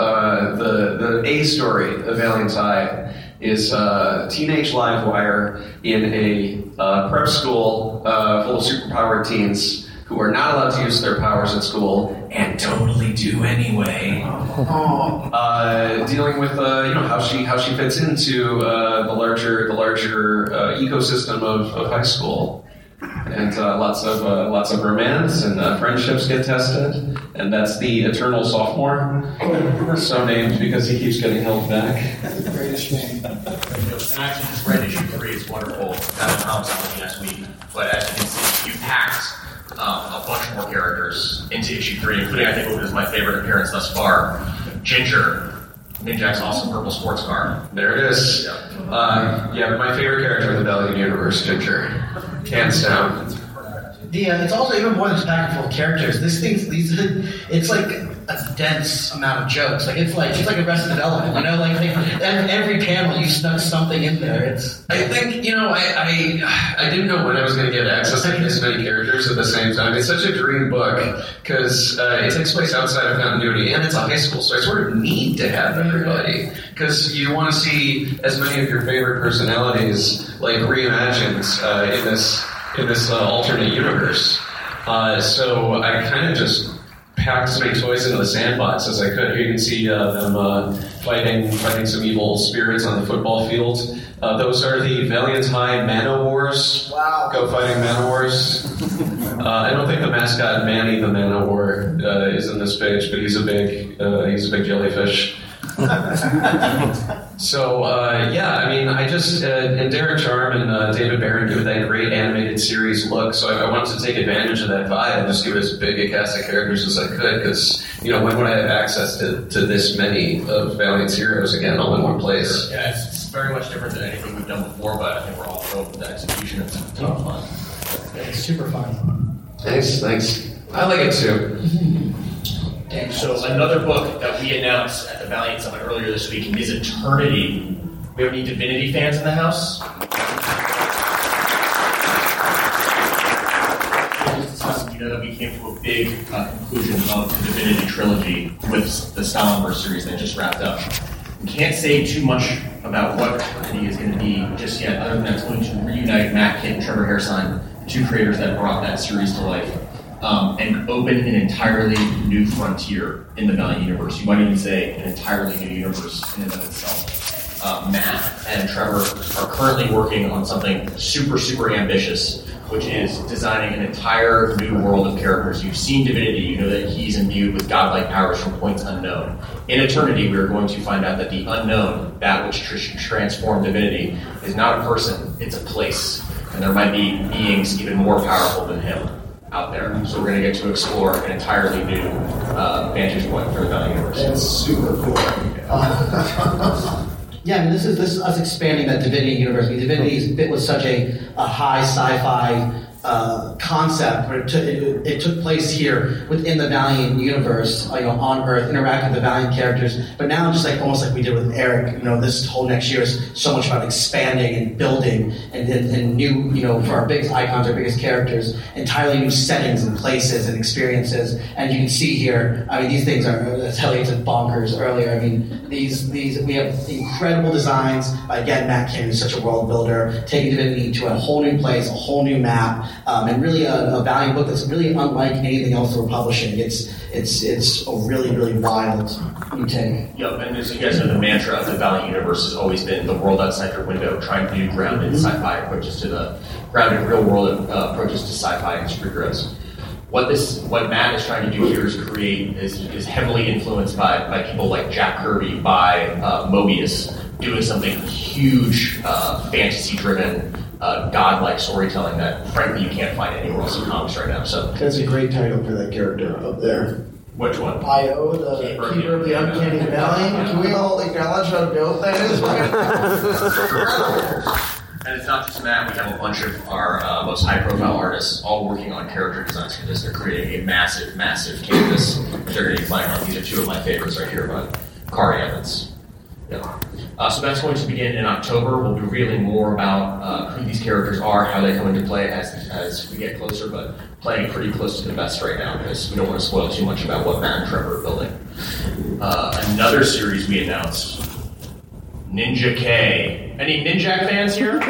the the A story of Valiant High is uh, teenage live wire in a uh, prep school uh, full of superpowered teens who are not allowed to use their powers at school and totally do anyway. Uh, dealing with uh, you know how she how she fits into uh, the larger the larger uh, ecosystem of, of high school. And uh, lots of uh, lots of romance and uh, friendships get tested, and that's the eternal sophomore, so named because he keeps getting held back. Greatest name. And I actually just read issue three. It's wonderful. That comes out last week. But as you can see, you packed um, a bunch more characters into issue three, including I think what is my favorite appearance thus far, Ginger, Ninjak's awesome purple sports car. There it is. Uh, yeah, my favorite character in the Valiant universe, Ginger, hands down. Uh, it's also even more than just packed full of characters. This thing's these it's like a dense amount of jokes. Like it's like it's like Arrested Development. You know, like, every panel you snuck something in there. It's I think you know I I, I didn't know when I was going to get access to this many characters at the same time. It's such a dream book because uh, it takes place outside of continuity and it's a high school, so I sort of need to have everybody because you want to see as many of your favorite personalities like reimagined uh, in this in this uh, alternate universe. Uh, so I kind of just packed as many toys into the sandbox as I could. Here you can see uh, them uh, fighting fighting some evil spirits on the football field. Uh, those are the Valiant High Mana Wars. Wow. Go fighting Mana Wars. Uh, I don't think the mascot Manny the Mana War uh, is in this page, but he's a big uh, he's a big jellyfish. So uh, yeah, I mean, I just uh, and Derek Charm and uh, David Baron give that great animated series look. So I, I wanted to take advantage of that vibe and just give as big a cast of characters as I could. Because you know, when would I have access to, to this many of Valiant's heroes again, all in one place? Yeah, it's, it's very much different than anything we've done before, but I think we're all thrilled with the execution. It's a ton of fun. it's super fun. Thanks, thanks. I like it too. And so another book that we announced at the Valiant Summit earlier this week is Eternity. We have any Divinity fans in the house? You know that we came to a big uh, conclusion of the Divinity trilogy with the Stalinverse series that just wrapped up. We can't say too much about what Eternity is going to be just yet, other than it's going to reunite Matt Kindt and Trevor Hairsine, the two creators that brought that series to life um, and open an entirely new frontier in the Valiant universe. You might even say an entirely new universe in and of itself. Uh, Matt and Trevor are currently working on something super, super ambitious, which is designing an entire new world of characters. You've seen Divinity, you know that he's imbued with godlike powers from points unknown. In Eternity, we are going to find out that the unknown, that which tr- transformed Divinity, is not a person, it's a place. And there might be beings even more powerful than him out there. So we're going to get to explore an entirely new uh, vantage point for the Valiant universe. That's super cool. Yeah, I mean, this is this is us expanding that Divinity universe. I mean, Divinity is- it was such a, a high sci-fi uh, concept, but it, took it, it took place here within the Valiant universe, uh, you know, on Earth, interacting with the Valiant characters. But now, just like almost like we did with Aric, you know, this whole next year is so much about expanding and building and, and, and new, you know, for our biggest icons, our biggest characters, entirely new settings and places and experiences. And you can see here, I mean, these things are, as Eliot said, bonkers earlier. I mean, these these we have incredible designs. Again, Matt Kindt is such a world builder, taking Divinity to a whole new place, a whole new map, um, and really a, a Valiant book that's really unlike anything else we're publishing. It's it's it's a really really wild new take. Yep, and as you guys know, the mantra of the Valiant universe has always been the world outside your window, trying to do grounded sci-fi approaches to the grounded real world uh, approaches to sci-fi and superheroes. What this, what Matt is trying to do here is create is, is heavily influenced by, by people like Jack Kirby, by uh, Moebius, doing something huge, uh, fantasy-driven, uh, godlike storytelling that, frankly, you can't find anywhere else in comics right now. So That's a great title for that character up there. Which one? Io, the Keeper. keeper of the uncanny valley. Can we all acknowledge how dope that is? And it's not just that, we have a bunch of our uh, most high profile artists all working on character designs for this. They're creating a massive, massive canvas they're going to be playing on. These are two of my favorites right here by Khari Evans. Yeah. Uh, so that's going to begin in October. We'll be revealing more about uh, who these characters are, how they come into play as, as we get closer, but playing pretty close to the vest right now because we don't want to spoil too much about what Matt and Trevor are building. Uh, another series we announced Ninja K. Any Ninja fans here?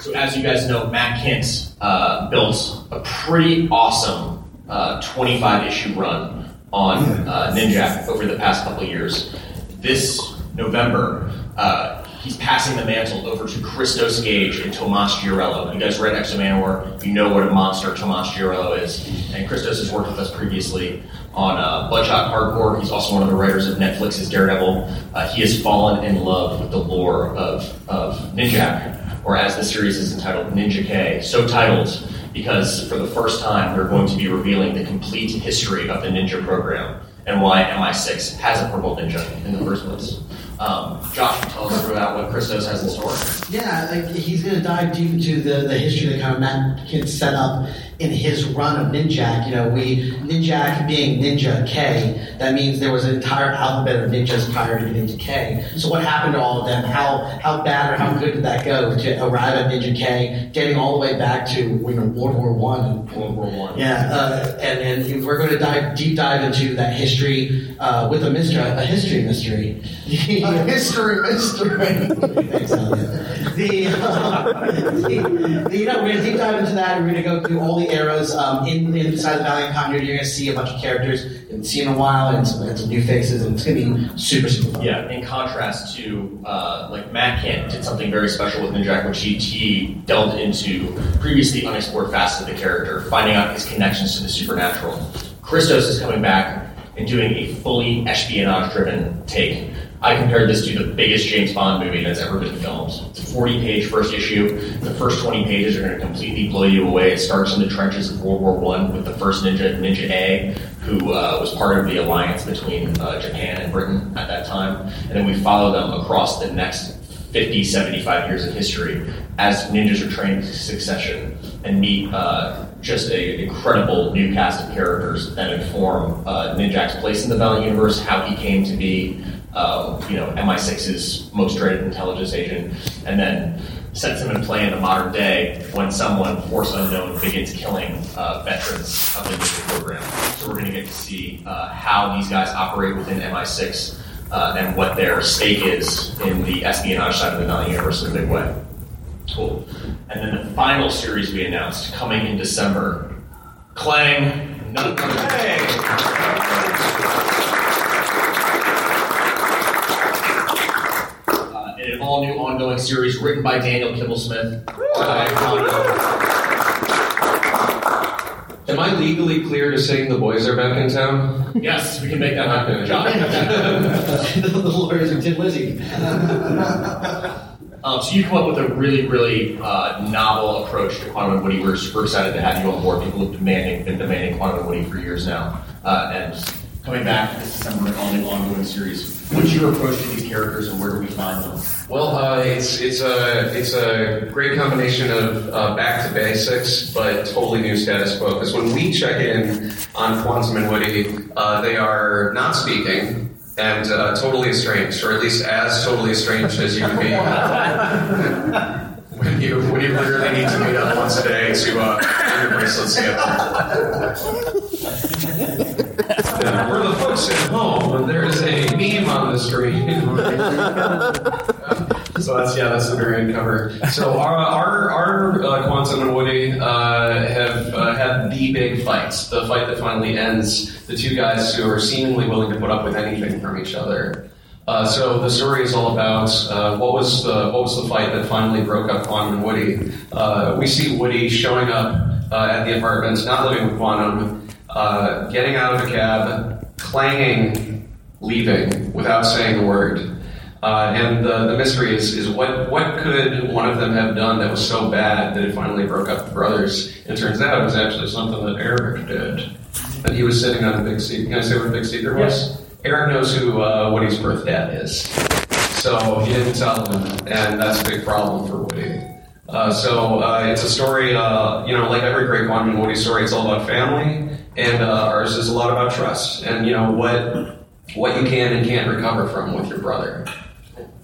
So, as you guys know, Matt Kindt uh, built a pretty awesome uh, 25 issue run on uh, Ninja over the past couple years. This November, uh, he's passing the mantle over to Christos Gage and Tomas Giorello. You guys read X-O Manowar, you know what a monster Tomas Giorello is. And Christos has worked with us previously on uh, Bloodshot Hardcore. He's also one of the writers of Netflix's Daredevil. Uh, he has fallen in love with the lore of, of Ninjak, or as the series is entitled, Ninja K. So titled because for the first time we're going to be revealing the complete history of the Ninja program and why MI6 has a purple ninja in the first place. Um, Josh, tell us about what Christos has in store. Yeah, like he's going to dive deep into the, the history that kind of Matt Kindt set up in his run of Ninjak. You know, we Ninjak being Ninja K, that means there was an entire alphabet of ninjas prior to Ninja K. So what happened to all of them? How how bad or how good did that go to arrive at Ninja K, getting all the way back to you know World War One? World War One. Yeah, uh, and and we're going to dive deep dive into that history uh, with a mystery, a history mystery. A history mystery. Thanks. The, uh, the, the, you know, we're going to deep dive into that. We're going to go through all the eras um, in, inside the Valiant continuity. You're going to see a bunch of characters you haven't seen in a while and some, and some new faces, and it's going to be super, super fun. Yeah, in contrast to uh, like Matt Kindt did something very special with Ninjak, which he, he delved into previously unexplored facets of the character, finding out his connections to the supernatural. Christos is coming back and doing a fully espionage-driven take. I compared this to the biggest James Bond movie that's ever been filmed. It's a 40-page first issue. The first 20 pages are going to completely blow you away. It starts in the trenches of World War One with the first ninja, Ninja A, who uh, was part of the alliance between uh, Japan and Britain at that time. And then we follow them across the next 50, 75 years of history as ninjas are trained in succession and meet uh, just an incredible new cast of characters that inform uh, Ninjak's place in the Valiant universe, how he came to be, uh, you know, MI6's most dreaded intelligence agent, and then sets him in play in the modern day when someone, force unknown, begins killing uh, veterans of the Ninja program. So we're going to get to see uh, how these guys operate within MI6 uh, and what their stake is in the espionage side of the Valiant universe in a big way. Cool. And then the final series we announced coming in December, Clang. None uh, in an all series written by Daniel Kibblesmith. Am I legally clear to sing The Boys Are Back in Town? yes, we can make that happen. John. the lawyers are Thin Lizzy. Um, so you come up with a really, really uh, novel approach to Quantum and Woody. We're super excited to have you on board. People have demanding, been demanding Quantum and Woody for years now. Uh, and coming back this December, on the ongoing series. What's your approach to these characters and where do we find them? Well, uh, it's it's a it's a great combination of uh, back to basics, but totally new status quo. Because when we check in on Quantum and Woody, uh, they are not speaking and uh, totally estranged, or at least as totally estranged as you can be. when you when you literally need to meet up once a day to uh, your bracelets together. For the folks at home, there is a meme on the screen. so that's yeah, that's variant cover. So our our, our uh, Quantum and Woody uh, have uh, had the big fights, the fight that finally ends the two guys who are seemingly willing to put up with anything from each other. Uh, so the story is all about uh, what was the what was the fight that finally broke up Quantum and Woody. Uh, we see Woody showing up uh, at the apartment, not living with Quantum, uh, getting out of the cab, clanging, leaving without saying a word. Uh, and uh, the mystery is, is what, what could one of them have done that was so bad that it finally broke up the brothers? It turns out it was actually something that Eric did. That he was sitting on a big seat. Can I say what a big secret was? Eric knows who uh, Woody's birth dad is. So he didn't tell him, and that's a big problem for Woody. Uh, so uh, it's a story, uh, you know, like every great Quantum Woody story, it's all about family, and uh, ours is a lot about trust, and you know what what you can and can't recover from with your brother.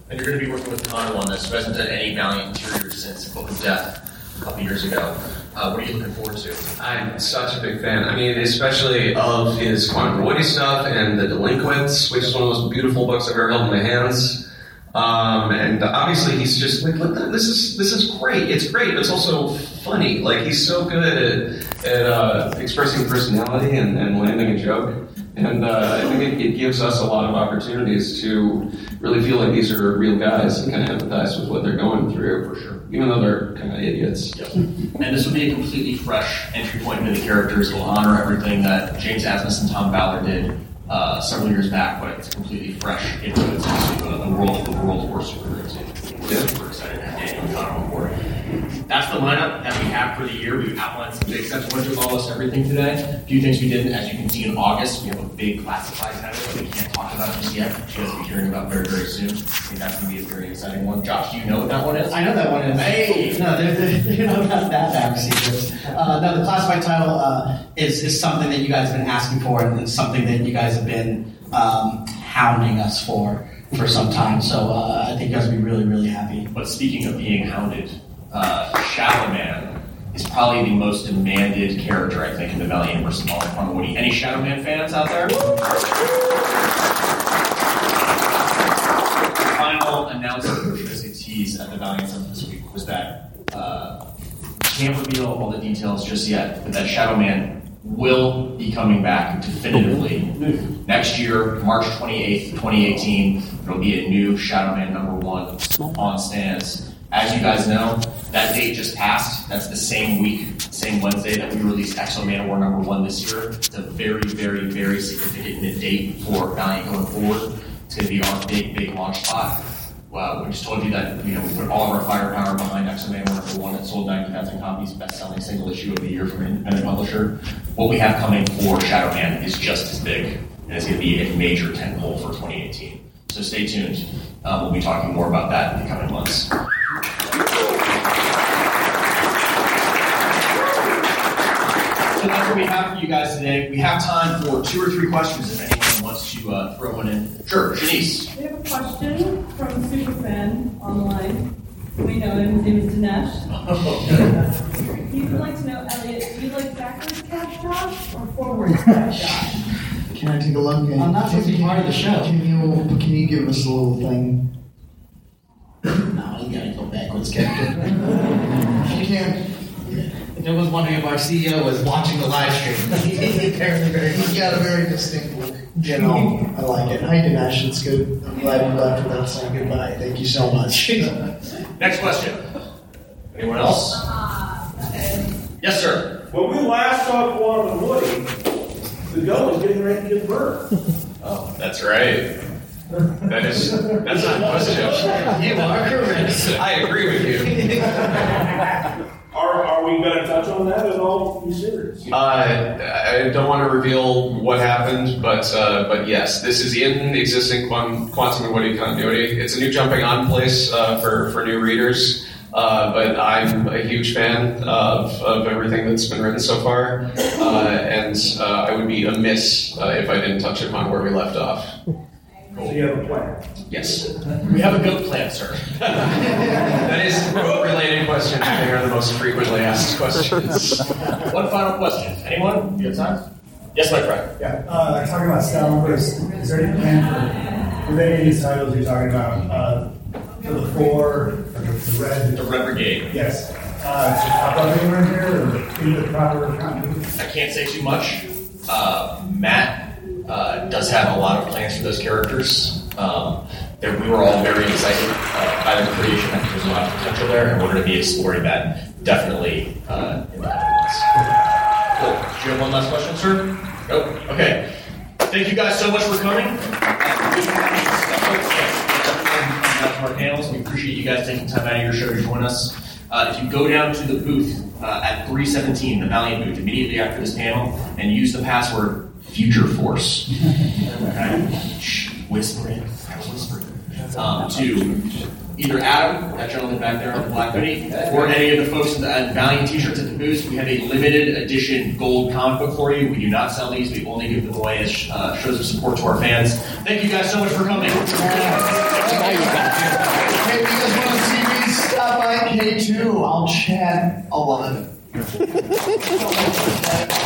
And you're going to be working with Kano on this, who hasn't done any Valiant interiors since Book of Death a couple years ago. Uh, what are you looking forward to? I'm such a big fan. I mean, especially of his Quantum Woody stuff and The Delinquents, which is one of the most beautiful books I've ever held in my hands. Um, and obviously, he's just like, look, this is this is great. It's great, but it's also funny. Like he's so good at, at uh, expressing personality and, and landing a joke. And uh, I think it, it gives us a lot of opportunities to really feel like these are real guys and kind of empathize with what they're going through, for sure. Even though they're kind of idiots. And this will be a completely fresh entry point into the characters. It will honor everything that James Asmus and Tom Ballard did uh, several years back, but it's completely fresh influence into the world of the World War superheroes. Yeah. Super excited to have Daniel Connor on board. That's the lineup that we have for the year. We've outlined some big steps. Went through almost everything today. A few things we didn't, as you can see in August, we have a big classified title that we can't talk about just yet. Which you'll be hearing about very, very soon. I think that's going to be a very exciting one. Josh, do you know what that one is? I know that one is. Hey! No, they're, they're, they're not that bad secrets. Uh, no, the classified title uh, is, is something that you guys have been asking for, and it's something that you guys have been um, hounding us for for some time. So uh, I think you guys will be really, really happy. But speaking of being hounded, uh, Shadow Man is probably the most demanded character, I think, in the Valiant universe of all from Woody. Any Shadow Man fans out there? The final announcement, which was a tease at the Valiant Summit this week, was that uh, can't reveal all the details just yet, but that Shadow Man will be coming back definitively next year, March 28th, 2018. There'll be a new Shadow Man number one on stands. As you guys know, that date just passed. That's the same week, same Wednesday that we released X-O Manowar number one this year. It's a very, very, very significant date for Valiant going forward. It's going to be our big, big launch spot. We just told you that you know we put all of our firepower behind X-O Manowar number one. It sold 90,000 copies, best-selling single issue of the year from an independent publisher. What we have coming for Shadow Man is just as big, and it's going to be a major tentpole for 2018. So stay tuned. Uh, we'll be talking more about that in the coming months. So that's what we have for you guys today. We have time for two or three questions if anyone wants to uh, throw one in. Sure, Janice. We have a question from a superfan on the. We know him. His name is Dinesh. He would like to know, Eliot, do you like backwards cash Josh or forwards cash Josh? Can I take a look? I'm not supposed to be part of the show. Can you can you give us a little thing? No, you gotta go backwards, Captain. You can't. If there was wondering if our CEO was watching the live stream, he's apparently very He's got a very distinct look. You know, I like it. Hi, Dinesh. It's good. I'm glad we left without saying goodbye. Thank you so much. Next question. Anyone else? Uh, yes, sir. When we last saw Quantum and Woody, the goat was getting ready to give birth. Oh, that's right. That is that's not a question. You are correct. I agree with you. Are, are we going to touch on that at all? Uh, I don't want to reveal what happened, but uh, but yes, this is in existing quantum, and Woody continuity. It's a new jumping on place uh, for for new readers. Uh, but I'm a huge fan of, of everything that's been written so far, uh, and uh, I would be amiss if I didn't touch upon where we left off. So you have a plan? Yes. We have a good plan, sir. That is the related question. They are the most frequently asked questions. One final question. Anyone? You have time? Yes, my friend. Yeah, uh, talking about style numbers, is there any plan for, with any of these titles you're talking about, uh, for the four, or the, the red? The Red Brigade. Yes. Uh, should pop up anywhere in here, or in the proper continuity? I can't say too much. Uh, Matt uh, does have a lot of plans for those characters. Um, there, we were all very excited uh, by the creation. I think there's a lot of potential there, and we're going to be exploring that definitely uh, in the coming months. Cool. Do you have one last question, sir? Nope. Okay. Thank you guys so much for coming. To our panels. We appreciate you guys taking time out of your show to join us. Uh, if you go down to the booth uh, at 317, the Valiant booth, immediately after this panel, and use the password Future Force. Okay? Shh, whisper it. Whisper it. Um, to either Adam, that gentleman back there on the black hoodie, or any of the folks in the uh, Valiant t-shirts at the booth. We have a limited edition gold comic book for you. We do not sell these. We only give them away as uh, shows of support to our fans. Thank you guys so much for coming. Hey, if you guys want to see me, stop by K2. I'll chat a lot.